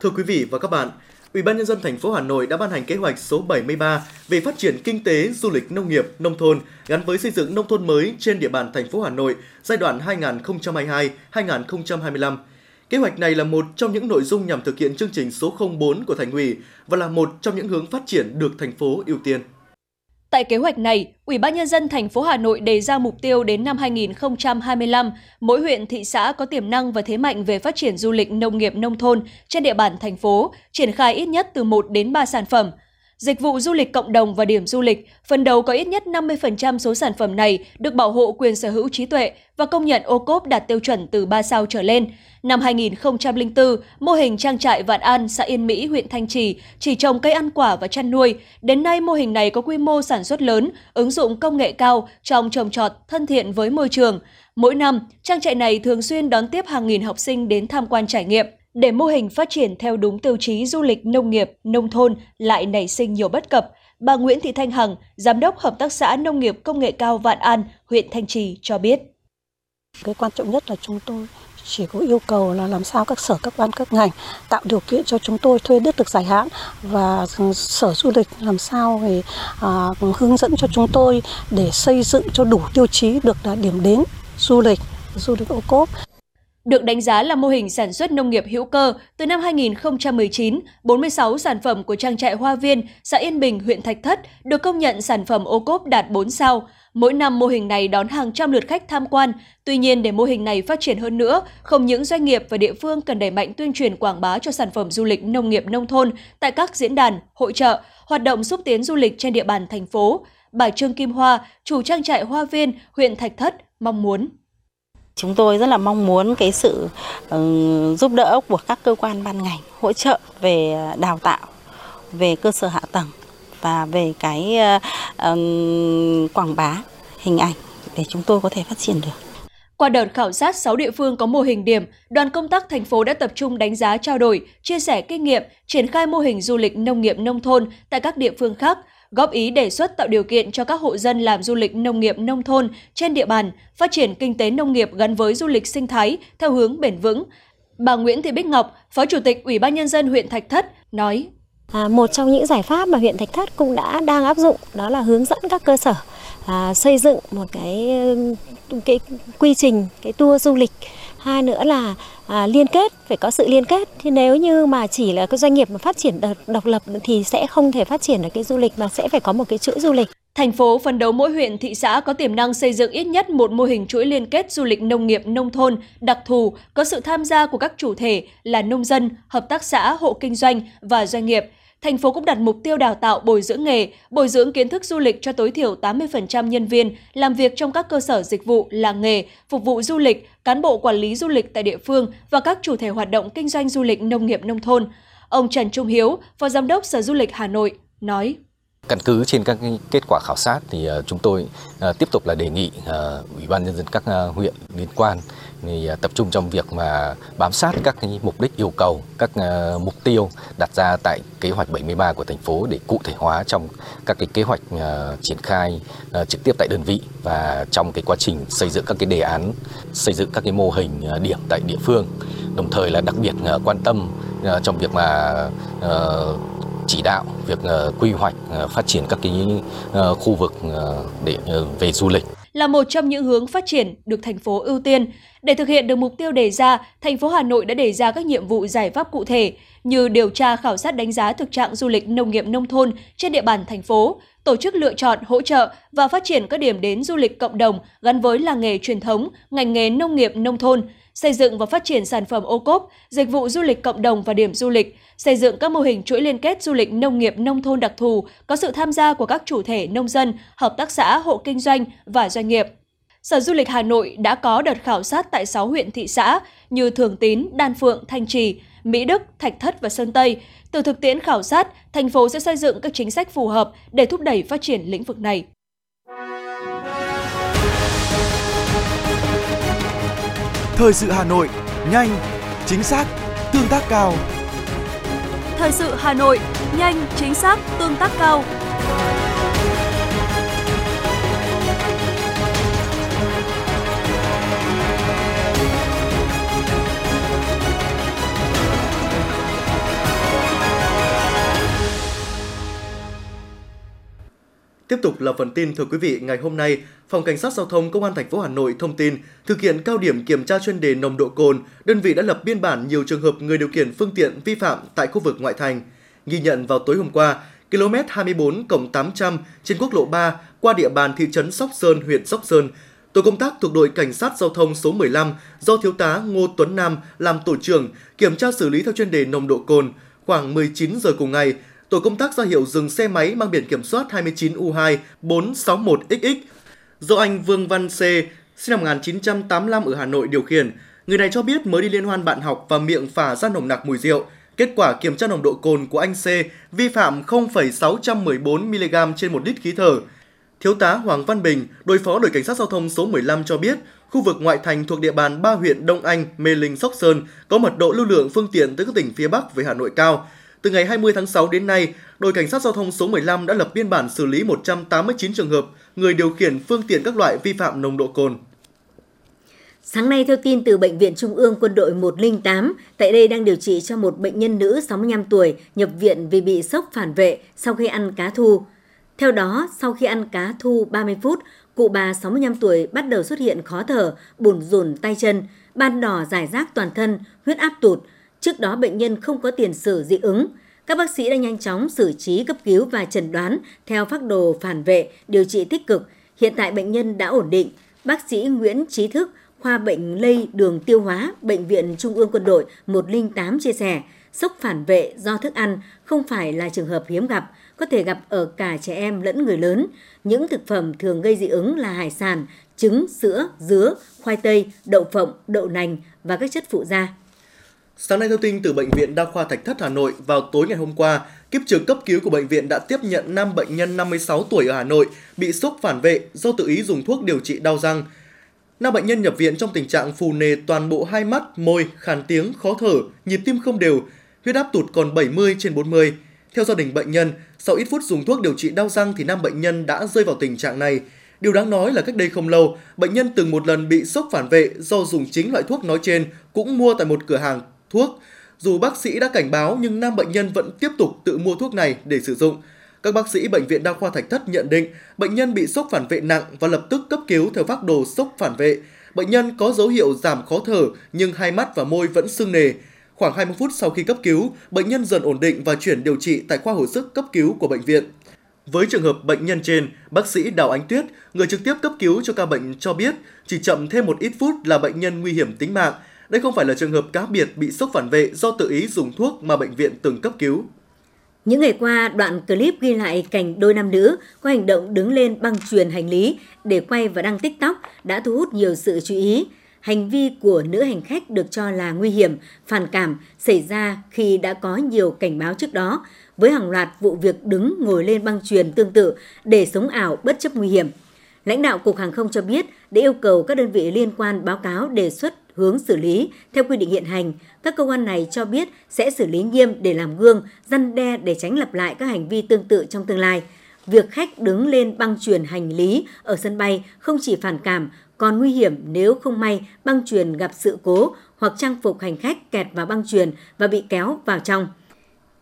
Thưa quý vị và các bạn, Ủy ban nhân dân thành phố Hà Nội đã ban hành kế hoạch số 73 về phát triển kinh tế, du lịch, nông nghiệp, nông thôn gắn với xây dựng nông thôn mới trên địa bàn thành phố Hà Nội giai đoạn 2022-2025. Kế hoạch này là một trong những nội dung nhằm thực hiện chương trình số 04 của thành ủy và là một trong những hướng phát triển được thành phố ưu tiên. Tại kế hoạch này, Ủy ban nhân dân thành phố Hà Nội đề ra mục tiêu đến năm 2025, mỗi huyện thị xã có tiềm năng và thế mạnh về phát triển du lịch nông nghiệp nông thôn trên địa bàn thành phố, triển khai ít nhất từ 1 đến 3 sản phẩm. Dịch vụ du lịch cộng đồng và điểm du lịch, phần đầu có ít nhất 50% số sản phẩm này được bảo hộ quyền sở hữu trí tuệ và công nhận ô cốp đạt tiêu chuẩn từ 3 sao trở lên. Năm 2004, mô hình trang trại Vạn An, xã Yên Mỹ, huyện Thanh Trì chỉ trồng cây ăn quả và chăn nuôi. Đến nay, mô hình này có quy mô sản xuất lớn, ứng dụng công nghệ cao trong trồng trọt thân thiện với môi trường. Mỗi năm, trang trại này thường xuyên đón tiếp hàng nghìn học sinh đến tham quan trải nghiệm. Để mô hình phát triển theo đúng tiêu chí du lịch nông nghiệp, nông thôn lại nảy sinh nhiều bất cập, bà Nguyễn Thị Thanh Hằng, Giám đốc Hợp tác xã Nông nghiệp Công nghệ cao Vạn An, huyện Thanh Trì cho biết. Cái quan trọng nhất là chúng tôi chỉ có yêu cầu là làm sao các sở các ban các ngành tạo điều kiện cho chúng tôi thuê đất được dài hạn và ừ, sở du lịch làm sao để à, hướng dẫn cho chúng tôi để xây dựng cho đủ tiêu chí được là điểm đến du lịch du lịch ô cốp được đánh giá là mô hình sản xuất nông nghiệp hữu cơ từ năm 2019, 46 sản phẩm của trang trại Hoa Viên, xã Yên Bình, huyện Thạch Thất được công nhận sản phẩm ô cốp đạt 4 sao. Mỗi năm mô hình này đón hàng trăm lượt khách tham quan. Tuy nhiên, để mô hình này phát triển hơn nữa, không những doanh nghiệp và địa phương cần đẩy mạnh tuyên truyền quảng bá cho sản phẩm du lịch nông nghiệp nông thôn tại các diễn đàn, hội trợ, hoạt động xúc tiến du lịch trên địa bàn thành phố. Bà Trương Kim Hoa, chủ trang trại Hoa Viên, huyện Thạch Thất, mong muốn. Chúng tôi rất là mong muốn cái sự ờ, giúp đỡ của các cơ quan ban ngành hỗ trợ về đào tạo, về cơ sở hạ tầng và về cái ờ, ờ, quảng bá hình ảnh để chúng tôi có thể phát triển được. Qua đợt khảo sát 6 địa phương có mô hình điểm, đoàn công tác thành phố đã tập trung đánh giá trao đổi, chia sẻ kinh nghiệm, triển khai mô hình du lịch nông nghiệp nông thôn tại các địa phương khác, góp ý đề xuất tạo điều kiện cho các hộ dân làm du lịch nông nghiệp nông thôn trên địa bàn, phát triển kinh tế nông nghiệp gắn với du lịch sinh thái theo hướng bền vững. Bà Nguyễn Thị Bích Ngọc, Phó Chủ tịch Ủy ban Nhân dân huyện Thạch Thất, nói. À, một trong những giải pháp mà huyện Thạch Thất cũng đã đang áp dụng đó là hướng dẫn các cơ sở à, xây dựng một cái cái quy trình cái tour du lịch hai nữa là à, liên kết phải có sự liên kết. Thì nếu như mà chỉ là cái doanh nghiệp mà phát triển độc, độc lập thì sẽ không thể phát triển được cái du lịch mà sẽ phải có một cái chuỗi du lịch. Thành phố phấn đấu mỗi huyện, thị xã có tiềm năng xây dựng ít nhất một mô hình chuỗi liên kết du lịch nông nghiệp nông thôn đặc thù có sự tham gia của các chủ thể là nông dân, hợp tác xã, hộ kinh doanh và doanh nghiệp – thành phố cũng đặt mục tiêu đào tạo bồi dưỡng nghề, bồi dưỡng kiến thức du lịch cho tối thiểu 80% nhân viên làm việc trong các cơ sở dịch vụ, làng nghề, phục vụ du lịch, cán bộ quản lý du lịch tại địa phương và các chủ thể hoạt động kinh doanh du lịch nông nghiệp nông thôn. Ông Trần Trung Hiếu, Phó Giám đốc Sở Du lịch Hà Nội, nói. Căn cứ trên các kết quả khảo sát thì ờ, chúng tôi ờ, tiếp tục là đề nghị ờ, Ủy ban nhân dân các huyện liên quan thì tập trung trong việc mà bám sát các cái mục đích yêu cầu, các mục tiêu đặt ra tại kế hoạch 73 của thành phố để cụ thể hóa trong các cái kế hoạch triển khai trực tiếp tại đơn vị và trong cái quá trình xây dựng các cái đề án xây dựng các cái mô hình điểm tại địa phương. Đồng thời là đặc biệt quan tâm trong việc mà chỉ đạo việc ờ, quy hoạch ờ, phát triển các cái ờ, khu vực để về du lịch là một trong những hướng phát triển được thành phố ưu tiên. Để thực hiện được mục tiêu đề ra, thành phố Hà Nội đã đề ra các nhiệm vụ giải pháp cụ thể như điều tra khảo sát đánh giá thực trạng du lịch nông nghiệp nông thôn trên địa bàn thành phố, tổ chức lựa chọn, hỗ trợ và phát triển các điểm đến du lịch cộng đồng gắn với làng nghề truyền thống, ngành nghề nông nghiệp nông thôn, xây dựng và phát triển sản phẩm ô cốp, dịch vụ du lịch cộng đồng và điểm du lịch, xây dựng các mô hình chuỗi liên kết du lịch nông nghiệp nông thôn đặc thù có sự tham gia của các chủ thể nông dân, hợp tác xã, hộ kinh doanh và doanh nghiệp. Sở Du lịch Hà Nội đã có đợt khảo sát tại 6 huyện thị xã như Thường Tín, Đan Phượng, Thanh Trì, Mỹ Đức, Thạch Thất và Sơn Tây. Từ thực tiễn khảo sát, thành phố sẽ xây dựng các chính sách phù hợp để thúc đẩy phát triển lĩnh vực này. Thời sự Hà Nội, nhanh, chính xác, tương tác cao. Thời sự Hà Nội, nhanh, chính xác, tương tác cao. Tiếp tục là phần tin thưa quý vị, ngày hôm nay, Phòng Cảnh sát Giao thông Công an thành phố Hà Nội thông tin, thực hiện cao điểm kiểm tra chuyên đề nồng độ cồn, đơn vị đã lập biên bản nhiều trường hợp người điều khiển phương tiện vi phạm tại khu vực ngoại thành. Ghi nhận vào tối hôm qua, km 24 800 trên quốc lộ 3 qua địa bàn thị trấn Sóc Sơn, huyện Sóc Sơn, Tổ công tác thuộc đội Cảnh sát Giao thông số 15 do Thiếu tá Ngô Tuấn Nam làm tổ trưởng kiểm tra xử lý theo chuyên đề nồng độ cồn. Khoảng 19 giờ cùng ngày, tổ công tác ra hiệu dừng xe máy mang biển kiểm soát 29U2 461XX do anh Vương Văn C, sinh năm 1985 ở Hà Nội điều khiển. Người này cho biết mới đi liên hoan bạn học và miệng phả ra nồng nặc mùi rượu. Kết quả kiểm tra nồng độ cồn của anh C vi phạm 0,614 mg trên 1 lít khí thở. Thiếu tá Hoàng Văn Bình, đội phó đội cảnh sát giao thông số 15 cho biết, khu vực ngoại thành thuộc địa bàn ba huyện Đông Anh, Mê Linh, Sóc Sơn có mật độ lưu lượng phương tiện từ các tỉnh phía Bắc về Hà Nội cao. Từ ngày 20 tháng 6 đến nay, đội cảnh sát giao thông số 15 đã lập biên bản xử lý 189 trường hợp người điều khiển phương tiện các loại vi phạm nồng độ cồn. Sáng nay, theo tin từ Bệnh viện Trung ương Quân đội 108, tại đây đang điều trị cho một bệnh nhân nữ 65 tuổi nhập viện vì bị sốc phản vệ sau khi ăn cá thu. Theo đó, sau khi ăn cá thu 30 phút, Cụ bà 65 tuổi bắt đầu xuất hiện khó thở, bùn rùn tay chân, ban đỏ giải rác toàn thân, huyết áp tụt. Trước đó bệnh nhân không có tiền sử dị ứng. Các bác sĩ đã nhanh chóng xử trí cấp cứu và chẩn đoán theo phác đồ phản vệ, điều trị tích cực. Hiện tại bệnh nhân đã ổn định. Bác sĩ Nguyễn Trí Thức, khoa bệnh lây đường tiêu hóa, Bệnh viện Trung ương Quân đội 108 chia sẻ, sốc phản vệ do thức ăn không phải là trường hợp hiếm gặp, có thể gặp ở cả trẻ em lẫn người lớn. Những thực phẩm thường gây dị ứng là hải sản, trứng, sữa, dứa, khoai tây, đậu phộng, đậu nành và các chất phụ gia. Sáng nay thông tin từ Bệnh viện Đa khoa Thạch Thất Hà Nội vào tối ngày hôm qua, kiếp trực cấp cứu của bệnh viện đã tiếp nhận 5 bệnh nhân 56 tuổi ở Hà Nội bị sốc phản vệ do tự ý dùng thuốc điều trị đau răng. Nam bệnh nhân nhập viện trong tình trạng phù nề toàn bộ hai mắt, môi, khàn tiếng, khó thở, nhịp tim không đều, huyết áp tụt còn 70 trên 40. Theo gia đình bệnh nhân, sau ít phút dùng thuốc điều trị đau răng thì nam bệnh nhân đã rơi vào tình trạng này. Điều đáng nói là cách đây không lâu, bệnh nhân từng một lần bị sốc phản vệ do dùng chính loại thuốc nói trên cũng mua tại một cửa hàng thuốc. Dù bác sĩ đã cảnh báo nhưng nam bệnh nhân vẫn tiếp tục tự mua thuốc này để sử dụng. Các bác sĩ Bệnh viện Đa khoa Thạch Thất nhận định bệnh nhân bị sốc phản vệ nặng và lập tức cấp cứu theo phác đồ sốc phản vệ. Bệnh nhân có dấu hiệu giảm khó thở nhưng hai mắt và môi vẫn sưng nề. Khoảng 20 phút sau khi cấp cứu, bệnh nhân dần ổn định và chuyển điều trị tại khoa hồi sức cấp cứu của bệnh viện. Với trường hợp bệnh nhân trên, bác sĩ Đào Ánh Tuyết, người trực tiếp cấp cứu cho ca bệnh cho biết chỉ chậm thêm một ít phút là bệnh nhân nguy hiểm tính mạng. Đây không phải là trường hợp cá biệt bị sốc phản vệ do tự ý dùng thuốc mà bệnh viện từng cấp cứu. Những ngày qua, đoạn clip ghi lại cảnh đôi nam nữ có hành động đứng lên băng truyền hành lý để quay và đăng TikTok đã thu hút nhiều sự chú ý. Hành vi của nữ hành khách được cho là nguy hiểm, phản cảm xảy ra khi đã có nhiều cảnh báo trước đó, với hàng loạt vụ việc đứng ngồi lên băng truyền tương tự để sống ảo bất chấp nguy hiểm. Lãnh đạo Cục Hàng không cho biết đã yêu cầu các đơn vị liên quan báo cáo đề xuất hướng xử lý theo quy định hiện hành. Các cơ quan này cho biết sẽ xử lý nghiêm để làm gương, răn đe để tránh lặp lại các hành vi tương tự trong tương lai. Việc khách đứng lên băng truyền hành lý ở sân bay không chỉ phản cảm, còn nguy hiểm nếu không may băng truyền gặp sự cố hoặc trang phục hành khách kẹt vào băng truyền và bị kéo vào trong.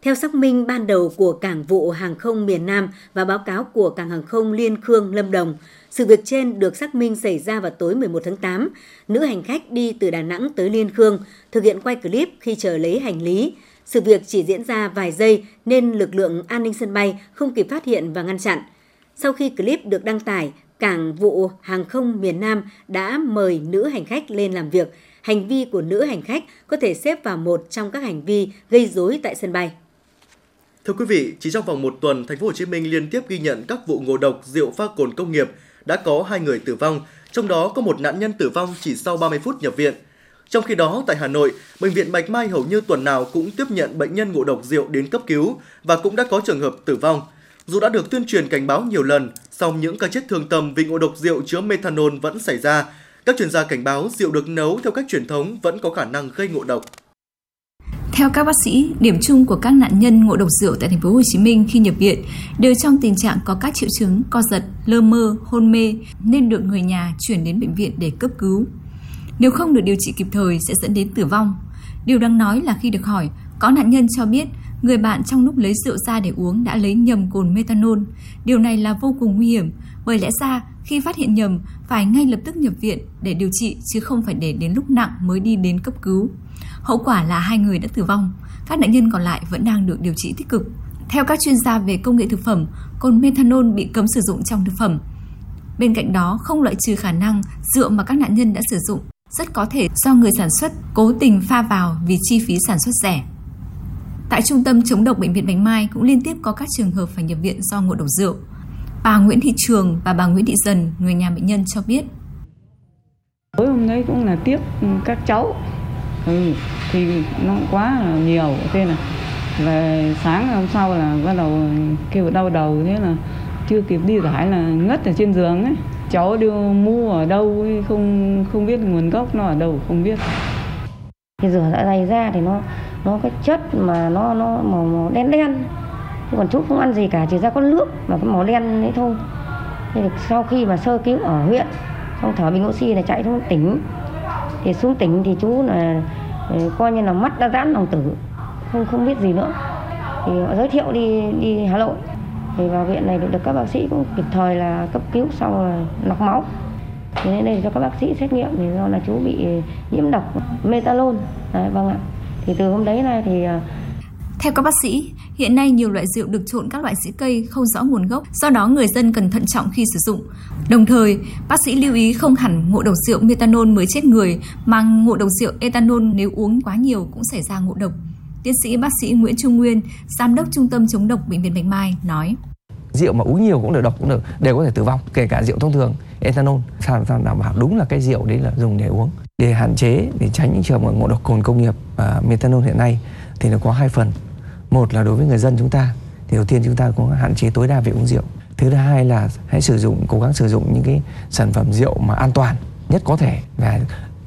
Theo xác minh ban đầu của Cảng vụ Hàng không miền Nam và báo cáo của Cảng Hàng không Liên Khương Lâm Đồng, sự việc trên được xác minh xảy ra vào tối 11 tháng 8. Nữ hành khách đi từ Đà Nẵng tới Liên Khương thực hiện quay clip khi chờ lấy hành lý. Sự việc chỉ diễn ra vài giây nên lực lượng an ninh sân bay không kịp phát hiện và ngăn chặn. Sau khi clip được đăng tải, Cảng vụ Hàng không miền Nam đã mời nữ hành khách lên làm việc. Hành vi của nữ hành khách có thể xếp vào một trong các hành vi gây rối tại sân bay. Thưa quý vị, chỉ trong vòng một tuần, thành phố Hồ Chí Minh liên tiếp ghi nhận các vụ ngộ độc rượu pha cồn công nghiệp, đã có hai người tử vong, trong đó có một nạn nhân tử vong chỉ sau 30 phút nhập viện. Trong khi đó, tại Hà Nội, Bệnh viện Bạch Mai hầu như tuần nào cũng tiếp nhận bệnh nhân ngộ độc rượu đến cấp cứu và cũng đã có trường hợp tử vong. Dù đã được tuyên truyền cảnh báo nhiều lần, song những ca chết thương tâm vì ngộ độc rượu chứa methanol vẫn xảy ra. Các chuyên gia cảnh báo rượu được nấu theo cách truyền thống vẫn có khả năng gây ngộ độc. Theo các bác sĩ, điểm chung của các nạn nhân ngộ độc rượu tại thành phố Hồ Chí Minh khi nhập viện đều trong tình trạng có các triệu chứng co giật, lơ mơ, hôn mê nên được người nhà chuyển đến bệnh viện để cấp cứu. Nếu không được điều trị kịp thời sẽ dẫn đến tử vong. Điều đáng nói là khi được hỏi, có nạn nhân cho biết người bạn trong lúc lấy rượu ra để uống đã lấy nhầm cồn methanol. Điều này là vô cùng nguy hiểm bởi lẽ ra khi phát hiện nhầm phải ngay lập tức nhập viện để điều trị chứ không phải để đến lúc nặng mới đi đến cấp cứu. Hậu quả là hai người đã tử vong, các nạn nhân còn lại vẫn đang được điều trị tích cực. Theo các chuyên gia về công nghệ thực phẩm, cồn methanol bị cấm sử dụng trong thực phẩm. Bên cạnh đó, không loại trừ khả năng rượu mà các nạn nhân đã sử dụng rất có thể do người sản xuất cố tình pha vào vì chi phí sản xuất rẻ. Tại Trung tâm chống độc Bệnh viện Bạch Mai cũng liên tiếp có các trường hợp phải nhập viện do ngộ độc rượu. Bà Nguyễn Thị Trường và bà Nguyễn Thị Dần, người nhà bệnh nhân cho biết. Tối hôm nay cũng là tiếc các cháu ừ, thì nó quá là nhiều. Thế là về sáng hôm sau là bắt đầu kêu đau đầu thế là chưa kịp đi giải là ngất ở trên giường ấy. Cháu đưa mua ở đâu không không biết nguồn gốc nó ở đâu không biết. Cái rửa dạ dày ra thì nó nó cái chất mà nó nó màu, màu đen đen. Chứ còn chú không ăn gì cả chỉ ra con nước mà cái màu đen đấy thôi. Thì sau khi mà sơ cứu ở huyện xong thở bình oxy là chạy xuống tỉnh thì xuống tỉnh thì chú là ờ, coi như là mắt đã giãn lòng tử không không biết gì nữa. Thì họ giới thiệu đi đi Hà Nội. Thì vào viện này được các bác sĩ cũng kịp thời là cấp cứu sau là lọc máu. Thì đến đây cho các bác sĩ xét nghiệm thì do là chú bị nhiễm độc metalon đấy, vâng ạ. Thì từ hôm đấy này thì ờ, theo các bác sĩ, hiện nay nhiều loại rượu được trộn các loại rễ cây không rõ nguồn gốc, do đó người dân cần thận trọng khi sử dụng. Đồng thời, bác sĩ lưu ý không hẳn ngộ độc rượu methanol mới chết người, mà ngộ độc rượu ethanol nếu uống quá nhiều cũng xảy ra ngộ độc. Tiến sĩ bác sĩ Nguyễn Trung Nguyên, giám đốc Trung tâm chống độc bệnh viện Bạch Mai nói: Rượu mà uống nhiều cũng được độc cũng được, đều có thể tử vong, kể cả rượu thông thường, ethanol. Sao sao đảm bảo đúng là cái rượu đấy là dùng để uống. Để hạn chế để tránh những trường hợp ngộ độc cồn công nghiệp uh, methanol hiện nay thì nó có hai phần một là đối với người dân chúng ta thì đầu tiên chúng ta cũng hạn chế tối đa việc uống rượu. Thứ hai là hãy sử dụng cố gắng sử dụng những cái sản phẩm rượu mà an toàn nhất có thể. Và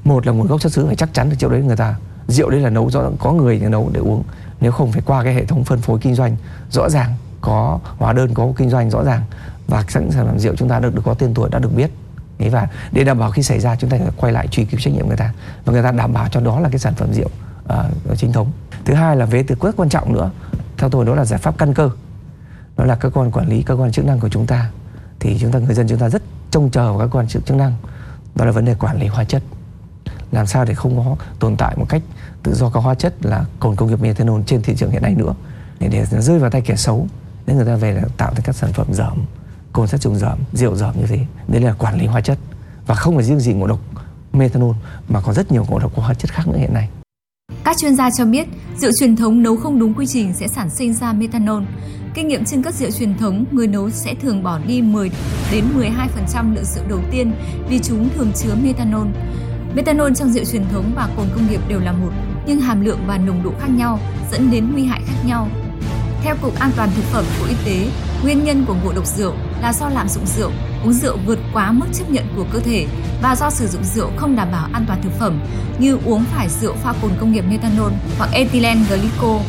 một là nguồn gốc xuất xứ phải chắc chắn được rượu đấy người ta. Rượu đấy là nấu rõ có người nấu để uống. Nếu không phải qua cái hệ thống phân phối kinh doanh rõ ràng có hóa đơn có kinh doanh rõ ràng. Và sẵn sản phẩm rượu chúng ta được, được có tên tuổi đã được biết. Đấy và để đảm bảo khi xảy ra chúng ta quay lại truy cứu trách nhiệm người ta. Và người ta đảm bảo cho đó là cái sản phẩm rượu uh, chính thống thứ hai là về từ rất quan trọng nữa. Theo tôi đó là giải pháp căn cơ. Đó là cơ quan quản lý cơ quan chức năng của chúng ta. Thì chúng ta người dân chúng ta rất trông chờ vào các quan chức năng. Đó là vấn đề quản lý hóa chất. Làm sao để không có tồn tại một cách tự do các hóa chất là cồn công nghiệp methanol trên thị trường hiện nay nữa. Để, để nó rơi vào tay kẻ xấu để người ta về là tạo thành các sản phẩm dởm cồn sát trùng dởm rượu dởm như thế. Đấy là quản lý hóa chất. Và không phải riêng gì ngộ độc methanol mà còn rất nhiều ngộ độc của hóa chất khác nữa hiện nay các chuyên gia cho biết, rượu truyền thống nấu không đúng quy trình sẽ sản sinh ra methanol. Kinh nghiệm trên các rượu truyền thống, người nấu sẽ thường bỏ đi 10 đến 12% lượng rượu đầu tiên vì chúng thường chứa methanol. Methanol trong rượu truyền thống và cồn công nghiệp đều là một, nhưng hàm lượng và nồng độ khác nhau dẫn đến nguy hại khác nhau. Theo Cục An toàn Thực phẩm Bộ Y tế, nguyên nhân của ngộ độc rượu là do lạm dụng rượu, uống rượu vượt quá mức chấp nhận của cơ thể và do sử dụng rượu không đảm bảo an toàn thực phẩm như uống phải rượu pha cồn công nghiệp methanol hoặc ethylene glycol,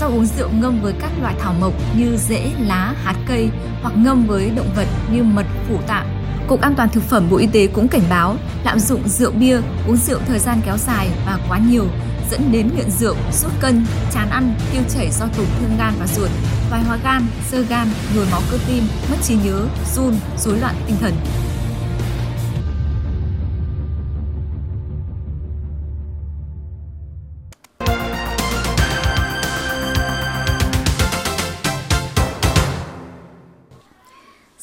do uống rượu ngâm với các loại thảo mộc như rễ, lá, hạt cây hoặc ngâm với động vật như mật, phủ tạng. Cục An toàn Thực phẩm Bộ Y tế cũng cảnh báo lạm dụng rượu bia, uống rượu thời gian kéo dài và quá nhiều dẫn đến nghiện rượu, sút cân, chán ăn, tiêu chảy do tổn thương gan và ruột, thoái hóa gan, sơ gan, nhồi máu cơ tim, mất trí nhớ, run, rối loạn tinh thần.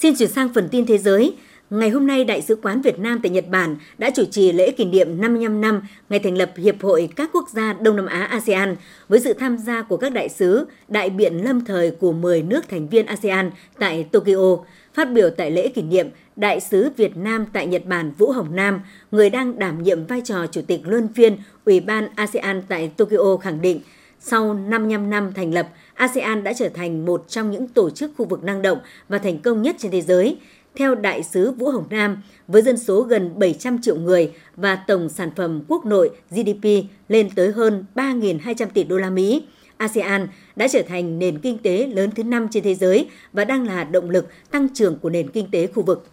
Xin chuyển sang phần tin thế giới. Ngày hôm nay, Đại sứ quán Việt Nam tại Nhật Bản đã chủ trì lễ kỷ niệm 55 năm ngày thành lập Hiệp hội các quốc gia Đông Nam Á ASEAN với sự tham gia của các đại sứ, đại biện lâm thời của 10 nước thành viên ASEAN tại Tokyo. Phát biểu tại lễ kỷ niệm, Đại sứ Việt Nam tại Nhật Bản Vũ Hồng Nam, người đang đảm nhiệm vai trò Chủ tịch Luân phiên Ủy ban ASEAN tại Tokyo khẳng định, sau 55 năm thành lập, ASEAN đã trở thành một trong những tổ chức khu vực năng động và thành công nhất trên thế giới – theo Đại sứ Vũ Hồng Nam, với dân số gần 700 triệu người và tổng sản phẩm quốc nội GDP lên tới hơn 3.200 tỷ đô la Mỹ, ASEAN đã trở thành nền kinh tế lớn thứ năm trên thế giới và đang là động lực tăng trưởng của nền kinh tế khu vực.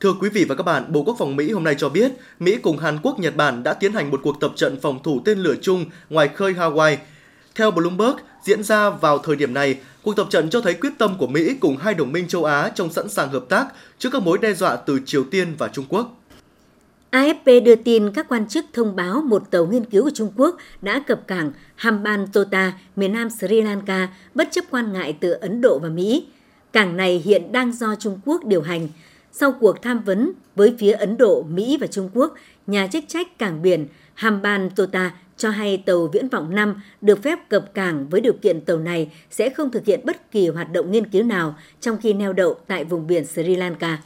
Thưa quý vị và các bạn, Bộ Quốc phòng Mỹ hôm nay cho biết, Mỹ cùng Hàn Quốc, Nhật Bản đã tiến hành một cuộc tập trận phòng thủ tên lửa chung ngoài khơi Hawaii. Theo Bloomberg, diễn ra vào thời điểm này, cuộc tập trận cho thấy quyết tâm của Mỹ cùng hai đồng minh châu Á trong sẵn sàng hợp tác trước các mối đe dọa từ Triều Tiên và Trung Quốc. AFP đưa tin các quan chức thông báo một tàu nghiên cứu của Trung Quốc đã cập cảng Hambantota, miền nam Sri Lanka, bất chấp quan ngại từ Ấn Độ và Mỹ. Cảng này hiện đang do Trung Quốc điều hành. Sau cuộc tham vấn với phía Ấn Độ, Mỹ và Trung Quốc, nhà chức trách cảng biển Hambantota cho hay tàu Viễn vọng 5 được phép cập cảng với điều kiện tàu này sẽ không thực hiện bất kỳ hoạt động nghiên cứu nào trong khi neo đậu tại vùng biển Sri Lanka.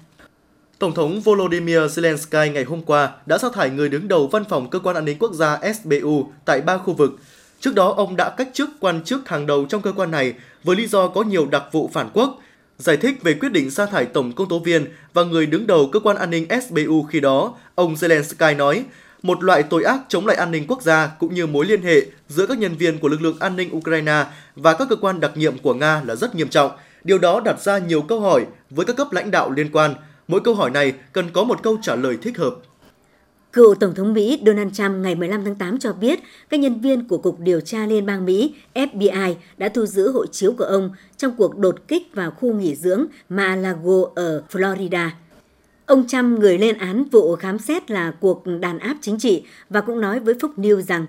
Tổng thống Volodymyr Zelensky ngày hôm qua đã sa thải người đứng đầu văn phòng cơ quan an ninh quốc gia SBU tại ba khu vực. Trước đó, ông đã cách chức quan chức hàng đầu trong cơ quan này với lý do có nhiều đặc vụ phản quốc. Giải thích về quyết định sa thải tổng công tố viên và người đứng đầu cơ quan an ninh SBU khi đó, ông Zelensky nói một loại tội ác chống lại an ninh quốc gia cũng như mối liên hệ giữa các nhân viên của lực lượng an ninh Ukraine và các cơ quan đặc nhiệm của Nga là rất nghiêm trọng. Điều đó đặt ra nhiều câu hỏi với các cấp lãnh đạo liên quan. Mỗi câu hỏi này cần có một câu trả lời thích hợp. Cựu Tổng thống Mỹ Donald Trump ngày 15 tháng 8 cho biết, các nhân viên của Cục Điều tra Liên bang Mỹ FBI đã thu giữ hộ chiếu của ông trong cuộc đột kích vào khu nghỉ dưỡng Mar-a-Lago ở Florida. Ông Trump người lên án vụ khám xét là cuộc đàn áp chính trị và cũng nói với Fox News rằng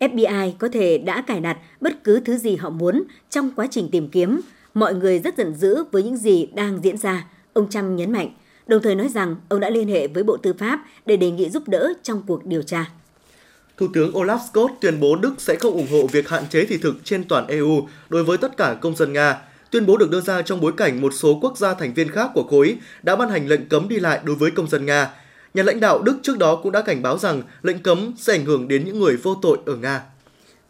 FBI có thể đã cài đặt bất cứ thứ gì họ muốn trong quá trình tìm kiếm. Mọi người rất giận dữ với những gì đang diễn ra, ông Trump nhấn mạnh – đồng thời nói rằng ông đã liên hệ với Bộ Tư pháp để đề nghị giúp đỡ trong cuộc điều tra. Thủ tướng Olaf Scholz tuyên bố Đức sẽ không ủng hộ việc hạn chế thị thực trên toàn EU đối với tất cả công dân Nga. Tuyên bố được đưa ra trong bối cảnh một số quốc gia thành viên khác của khối đã ban hành lệnh cấm đi lại đối với công dân Nga. Nhà lãnh đạo Đức trước đó cũng đã cảnh báo rằng lệnh cấm sẽ ảnh hưởng đến những người vô tội ở Nga.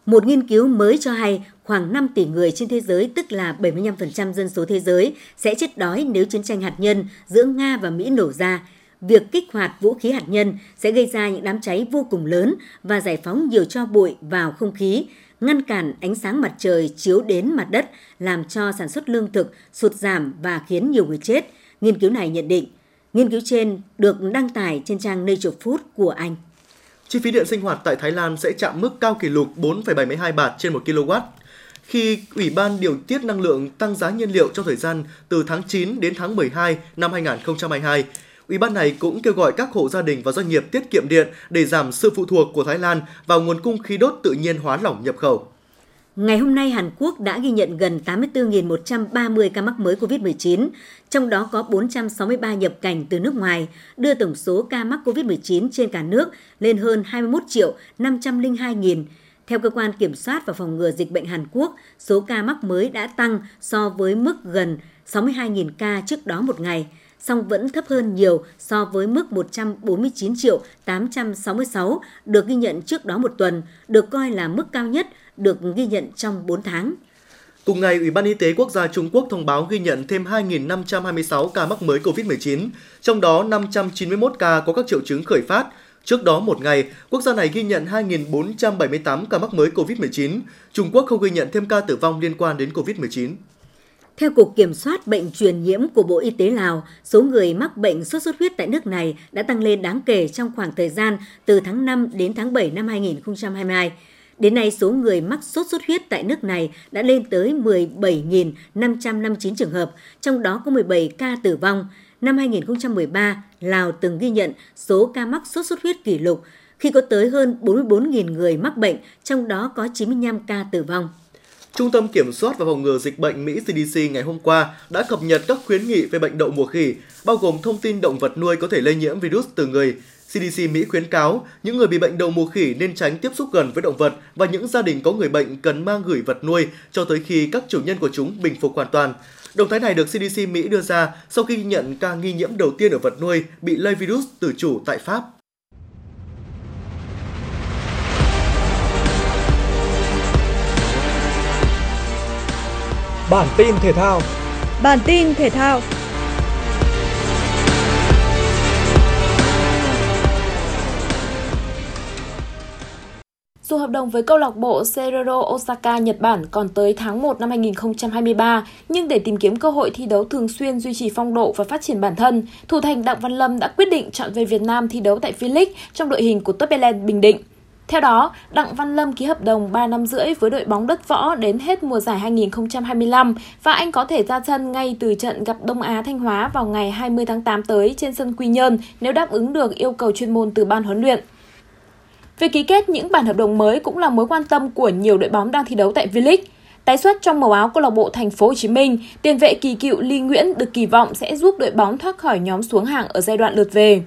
Một nghiên cứu mới cho hay khoảng 5 tỷ người trên thế giới, tức là 75% dân số thế giới, sẽ chết đói nếu chiến tranh hạt nhân giữa Nga và Mỹ nổ ra. Việc kích hoạt vũ khí hạt nhân sẽ gây ra những đám cháy vô cùng lớn và giải phóng nhiều cho bụi vào không khí, ngăn cản ánh sáng mặt trời chiếu đến mặt đất, làm cho sản xuất lương thực sụt giảm và khiến nhiều người chết. Nghiên cứu này nhận định, nghiên cứu trên được đăng tải trên trang Nature Food của Anh. Chi phí điện sinh hoạt tại Thái Lan sẽ chạm mức cao kỷ lục 4,72 bạt trên 1 kW khi Ủy ban điều tiết năng lượng tăng giá nhiên liệu trong thời gian từ tháng 9 đến tháng 12 năm 2022. Ủy ban này cũng kêu gọi các hộ gia đình và doanh nghiệp tiết kiệm điện để giảm sự phụ thuộc của Thái Lan vào nguồn cung khí đốt tự nhiên hóa lỏng nhập khẩu. Ngày hôm nay, Hàn Quốc đã ghi nhận gần 84.130 ca mắc mới COVID-19, trong đó có 463 nhập cảnh từ nước ngoài, đưa tổng số ca mắc COVID-19 trên cả nước lên hơn 21 triệu 502 nghìn. Theo cơ quan kiểm soát và phòng ngừa dịch bệnh Hàn Quốc, số ca mắc mới đã tăng so với mức gần 62.000 ca trước đó một ngày, song vẫn thấp hơn nhiều so với mức 149 triệu 866 được ghi nhận trước đó một tuần, được coi là mức cao nhất được ghi nhận trong 4 tháng. Cùng ngày, Ủy ban Y tế Quốc gia Trung Quốc thông báo ghi nhận thêm 2.526 ca mắc mới COVID-19, trong đó 591 ca có các triệu chứng khởi phát. Trước đó một ngày, quốc gia này ghi nhận 2.478 ca mắc mới COVID-19. Trung Quốc không ghi nhận thêm ca tử vong liên quan đến COVID-19. Theo Cục Kiểm soát Bệnh truyền nhiễm của Bộ Y tế Lào, số người mắc bệnh sốt xuất huyết tại nước này đã tăng lên đáng kể trong khoảng thời gian từ tháng 5 đến tháng 7 năm 2022. Đến nay, số người mắc sốt xuất huyết tại nước này đã lên tới 17.559 trường hợp, trong đó có 17 ca tử vong. Năm 2013, Lào từng ghi nhận số ca mắc sốt xuất huyết kỷ lục khi có tới hơn 44.000 người mắc bệnh, trong đó có 95 ca tử vong. Trung tâm Kiểm soát và Phòng ngừa Dịch bệnh Mỹ CDC ngày hôm qua đã cập nhật các khuyến nghị về bệnh đậu mùa khỉ, bao gồm thông tin động vật nuôi có thể lây nhiễm virus từ người, CDC Mỹ khuyến cáo những người bị bệnh đậu mùa khỉ nên tránh tiếp xúc gần với động vật và những gia đình có người bệnh cần mang gửi vật nuôi cho tới khi các chủ nhân của chúng bình phục hoàn toàn. Động thái này được CDC Mỹ đưa ra sau khi nhận ca nghi nhiễm đầu tiên ở vật nuôi bị lây virus từ chủ tại Pháp. Bản tin thể thao Bản tin thể thao Dù hợp đồng với câu lạc bộ Serero Osaka Nhật Bản còn tới tháng 1 năm 2023, nhưng để tìm kiếm cơ hội thi đấu thường xuyên duy trì phong độ và phát triển bản thân, thủ thành Đặng Văn Lâm đã quyết định chọn về Việt Nam thi đấu tại V-League trong đội hình của Top Bình Định. Theo đó, Đặng Văn Lâm ký hợp đồng 3 năm rưỡi với đội bóng đất võ đến hết mùa giải 2025 và anh có thể ra sân ngay từ trận gặp Đông Á Thanh Hóa vào ngày 20 tháng 8 tới trên sân Quy Nhơn nếu đáp ứng được yêu cầu chuyên môn từ ban huấn luyện. Việc ký kết những bản hợp đồng mới cũng là mối quan tâm của nhiều đội bóng đang thi đấu tại V-League. Tái xuất trong màu áo câu lạc bộ Thành phố Hồ Chí Minh, tiền vệ kỳ cựu Ly Nguyễn được kỳ vọng sẽ giúp đội bóng thoát khỏi nhóm xuống hạng ở giai đoạn lượt về.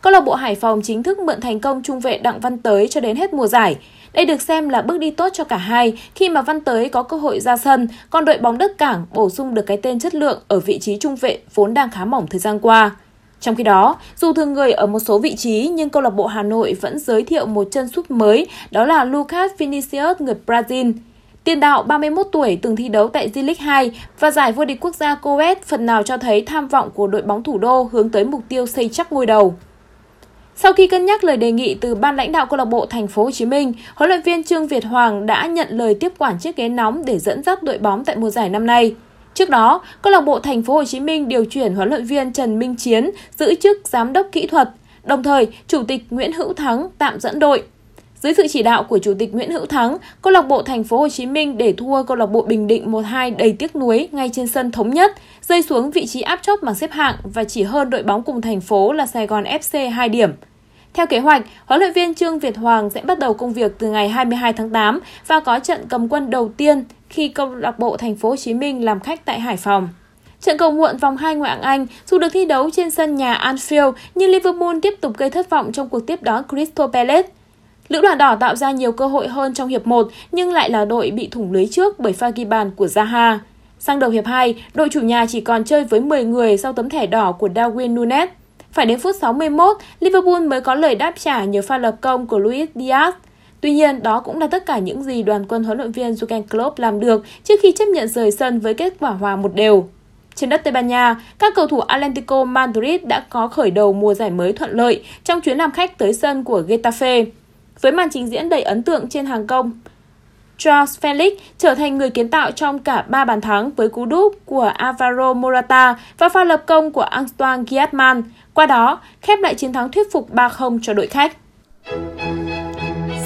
Câu lạc bộ Hải Phòng chính thức mượn thành công trung vệ Đặng Văn Tới cho đến hết mùa giải. Đây được xem là bước đi tốt cho cả hai khi mà Văn Tới có cơ hội ra sân, còn đội bóng đất cảng bổ sung được cái tên chất lượng ở vị trí trung vệ vốn đang khá mỏng thời gian qua. Trong khi đó, dù thường người ở một số vị trí nhưng câu lạc bộ Hà Nội vẫn giới thiệu một chân sút mới, đó là Lucas Vinicius người Brazil. Tiền đạo 31 tuổi từng thi đấu tại J-League 2 và giải vô địch quốc gia Coet phần nào cho thấy tham vọng của đội bóng thủ đô hướng tới mục tiêu xây chắc ngôi đầu. Sau khi cân nhắc lời đề nghị từ ban lãnh đạo câu lạc bộ Thành phố Hồ Chí Minh, huấn luyện viên Trương Việt Hoàng đã nhận lời tiếp quản chiếc ghế nóng để dẫn dắt đội bóng tại mùa giải năm nay. Trước đó, câu lạc bộ Thành phố Hồ Chí Minh điều chuyển huấn luyện viên Trần Minh Chiến giữ chức giám đốc kỹ thuật, Đồng thời, Chủ tịch Nguyễn Hữu Thắng tạm dẫn đội. Dưới sự chỉ đạo của Chủ tịch Nguyễn Hữu Thắng, câu lạc bộ Thành phố Hồ Chí Minh để thua câu lạc bộ Bình Định 1-2 đầy tiếc nuối ngay trên sân thống nhất, rơi xuống vị trí áp chót bảng xếp hạng và chỉ hơn đội bóng cùng thành phố là Sài Gòn FC 2 điểm. Theo kế hoạch, huấn luyện viên Trương Việt Hoàng sẽ bắt đầu công việc từ ngày 22 tháng 8 và có trận cầm quân đầu tiên khi câu lạc bộ Thành phố Hồ Chí Minh làm khách tại Hải Phòng. Trận cầu muộn vòng 2 ngoại hạng Anh dù được thi đấu trên sân nhà Anfield nhưng Liverpool tiếp tục gây thất vọng trong cuộc tiếp đón Crystal Palace. Lữ đoàn đỏ tạo ra nhiều cơ hội hơn trong hiệp 1 nhưng lại là đội bị thủng lưới trước bởi pha ghi bàn của Zaha. Sang đầu hiệp 2, đội chủ nhà chỉ còn chơi với 10 người sau tấm thẻ đỏ của Darwin Nunes. Phải đến phút 61, Liverpool mới có lời đáp trả nhờ pha lập công của Luis Diaz. Tuy nhiên, đó cũng là tất cả những gì đoàn quân huấn luyện viên Jurgen Klopp làm được trước khi chấp nhận rời sân với kết quả hòa một đều. Trên đất Tây Ban Nha, các cầu thủ Atlético Madrid đã có khởi đầu mùa giải mới thuận lợi trong chuyến làm khách tới sân của Getafe. Với màn trình diễn đầy ấn tượng trên hàng công, Charles Felix trở thành người kiến tạo trong cả 3 bàn thắng với cú đúp của Alvaro Morata và pha lập công của Antoine Griezmann, qua đó khép lại chiến thắng thuyết phục 3-0 cho đội khách.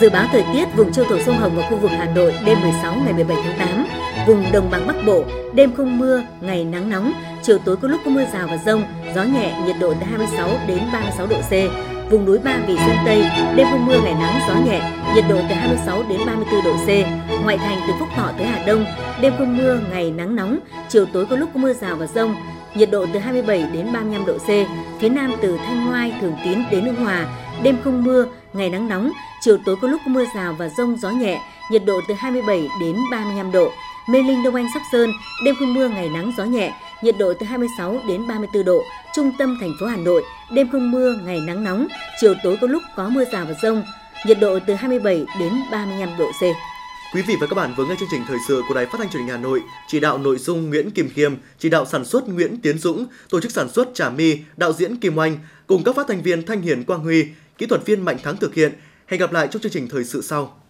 Dự báo thời tiết vùng châu thổ sông Hồng và khu vực Hà Nội đêm 16 ngày 17 tháng 8, vùng đồng bằng Bắc Bộ đêm không mưa, ngày nắng nóng, chiều tối có lúc có mưa rào và rông, gió nhẹ, nhiệt độ từ 26 đến 36 độ C. Vùng núi Ba Vì Sơn Tây, đêm không mưa, ngày nắng, gió nhẹ, nhiệt độ từ 26 đến 34 độ C. Ngoại thành từ Phúc Thọ tới Hà Đông, đêm không mưa, ngày nắng nóng, chiều tối có lúc có mưa rào và rông, nhiệt độ từ 27 đến 35 độ C. Phía Nam từ Thanh Ngoai, Thường Tín đến Hưng Hòa, đêm không mưa, ngày nắng nóng, chiều tối có lúc có mưa rào và rông gió nhẹ, nhiệt độ từ 27 đến 35 độ. Mê Linh Đông Anh Sóc Sơn, đêm không mưa ngày nắng gió nhẹ, nhiệt độ từ 26 đến 34 độ. Trung tâm thành phố Hà Nội, đêm không mưa ngày nắng nóng, chiều tối có lúc có mưa rào và rông, nhiệt độ từ 27 đến 35 độ C. Quý vị và các bạn vừa nghe chương trình thời sự của Đài Phát thanh Truyền hình Hà Nội, chỉ đạo nội dung Nguyễn Kim Khiêm, chỉ đạo sản xuất Nguyễn Tiến Dũng, tổ chức sản xuất Trà My, đạo diễn Kim Oanh cùng các phát thanh viên Thanh Hiền Quang Huy, kỹ thuật viên Mạnh Thắng thực hiện. Hẹn gặp lại trong chương trình thời sự sau.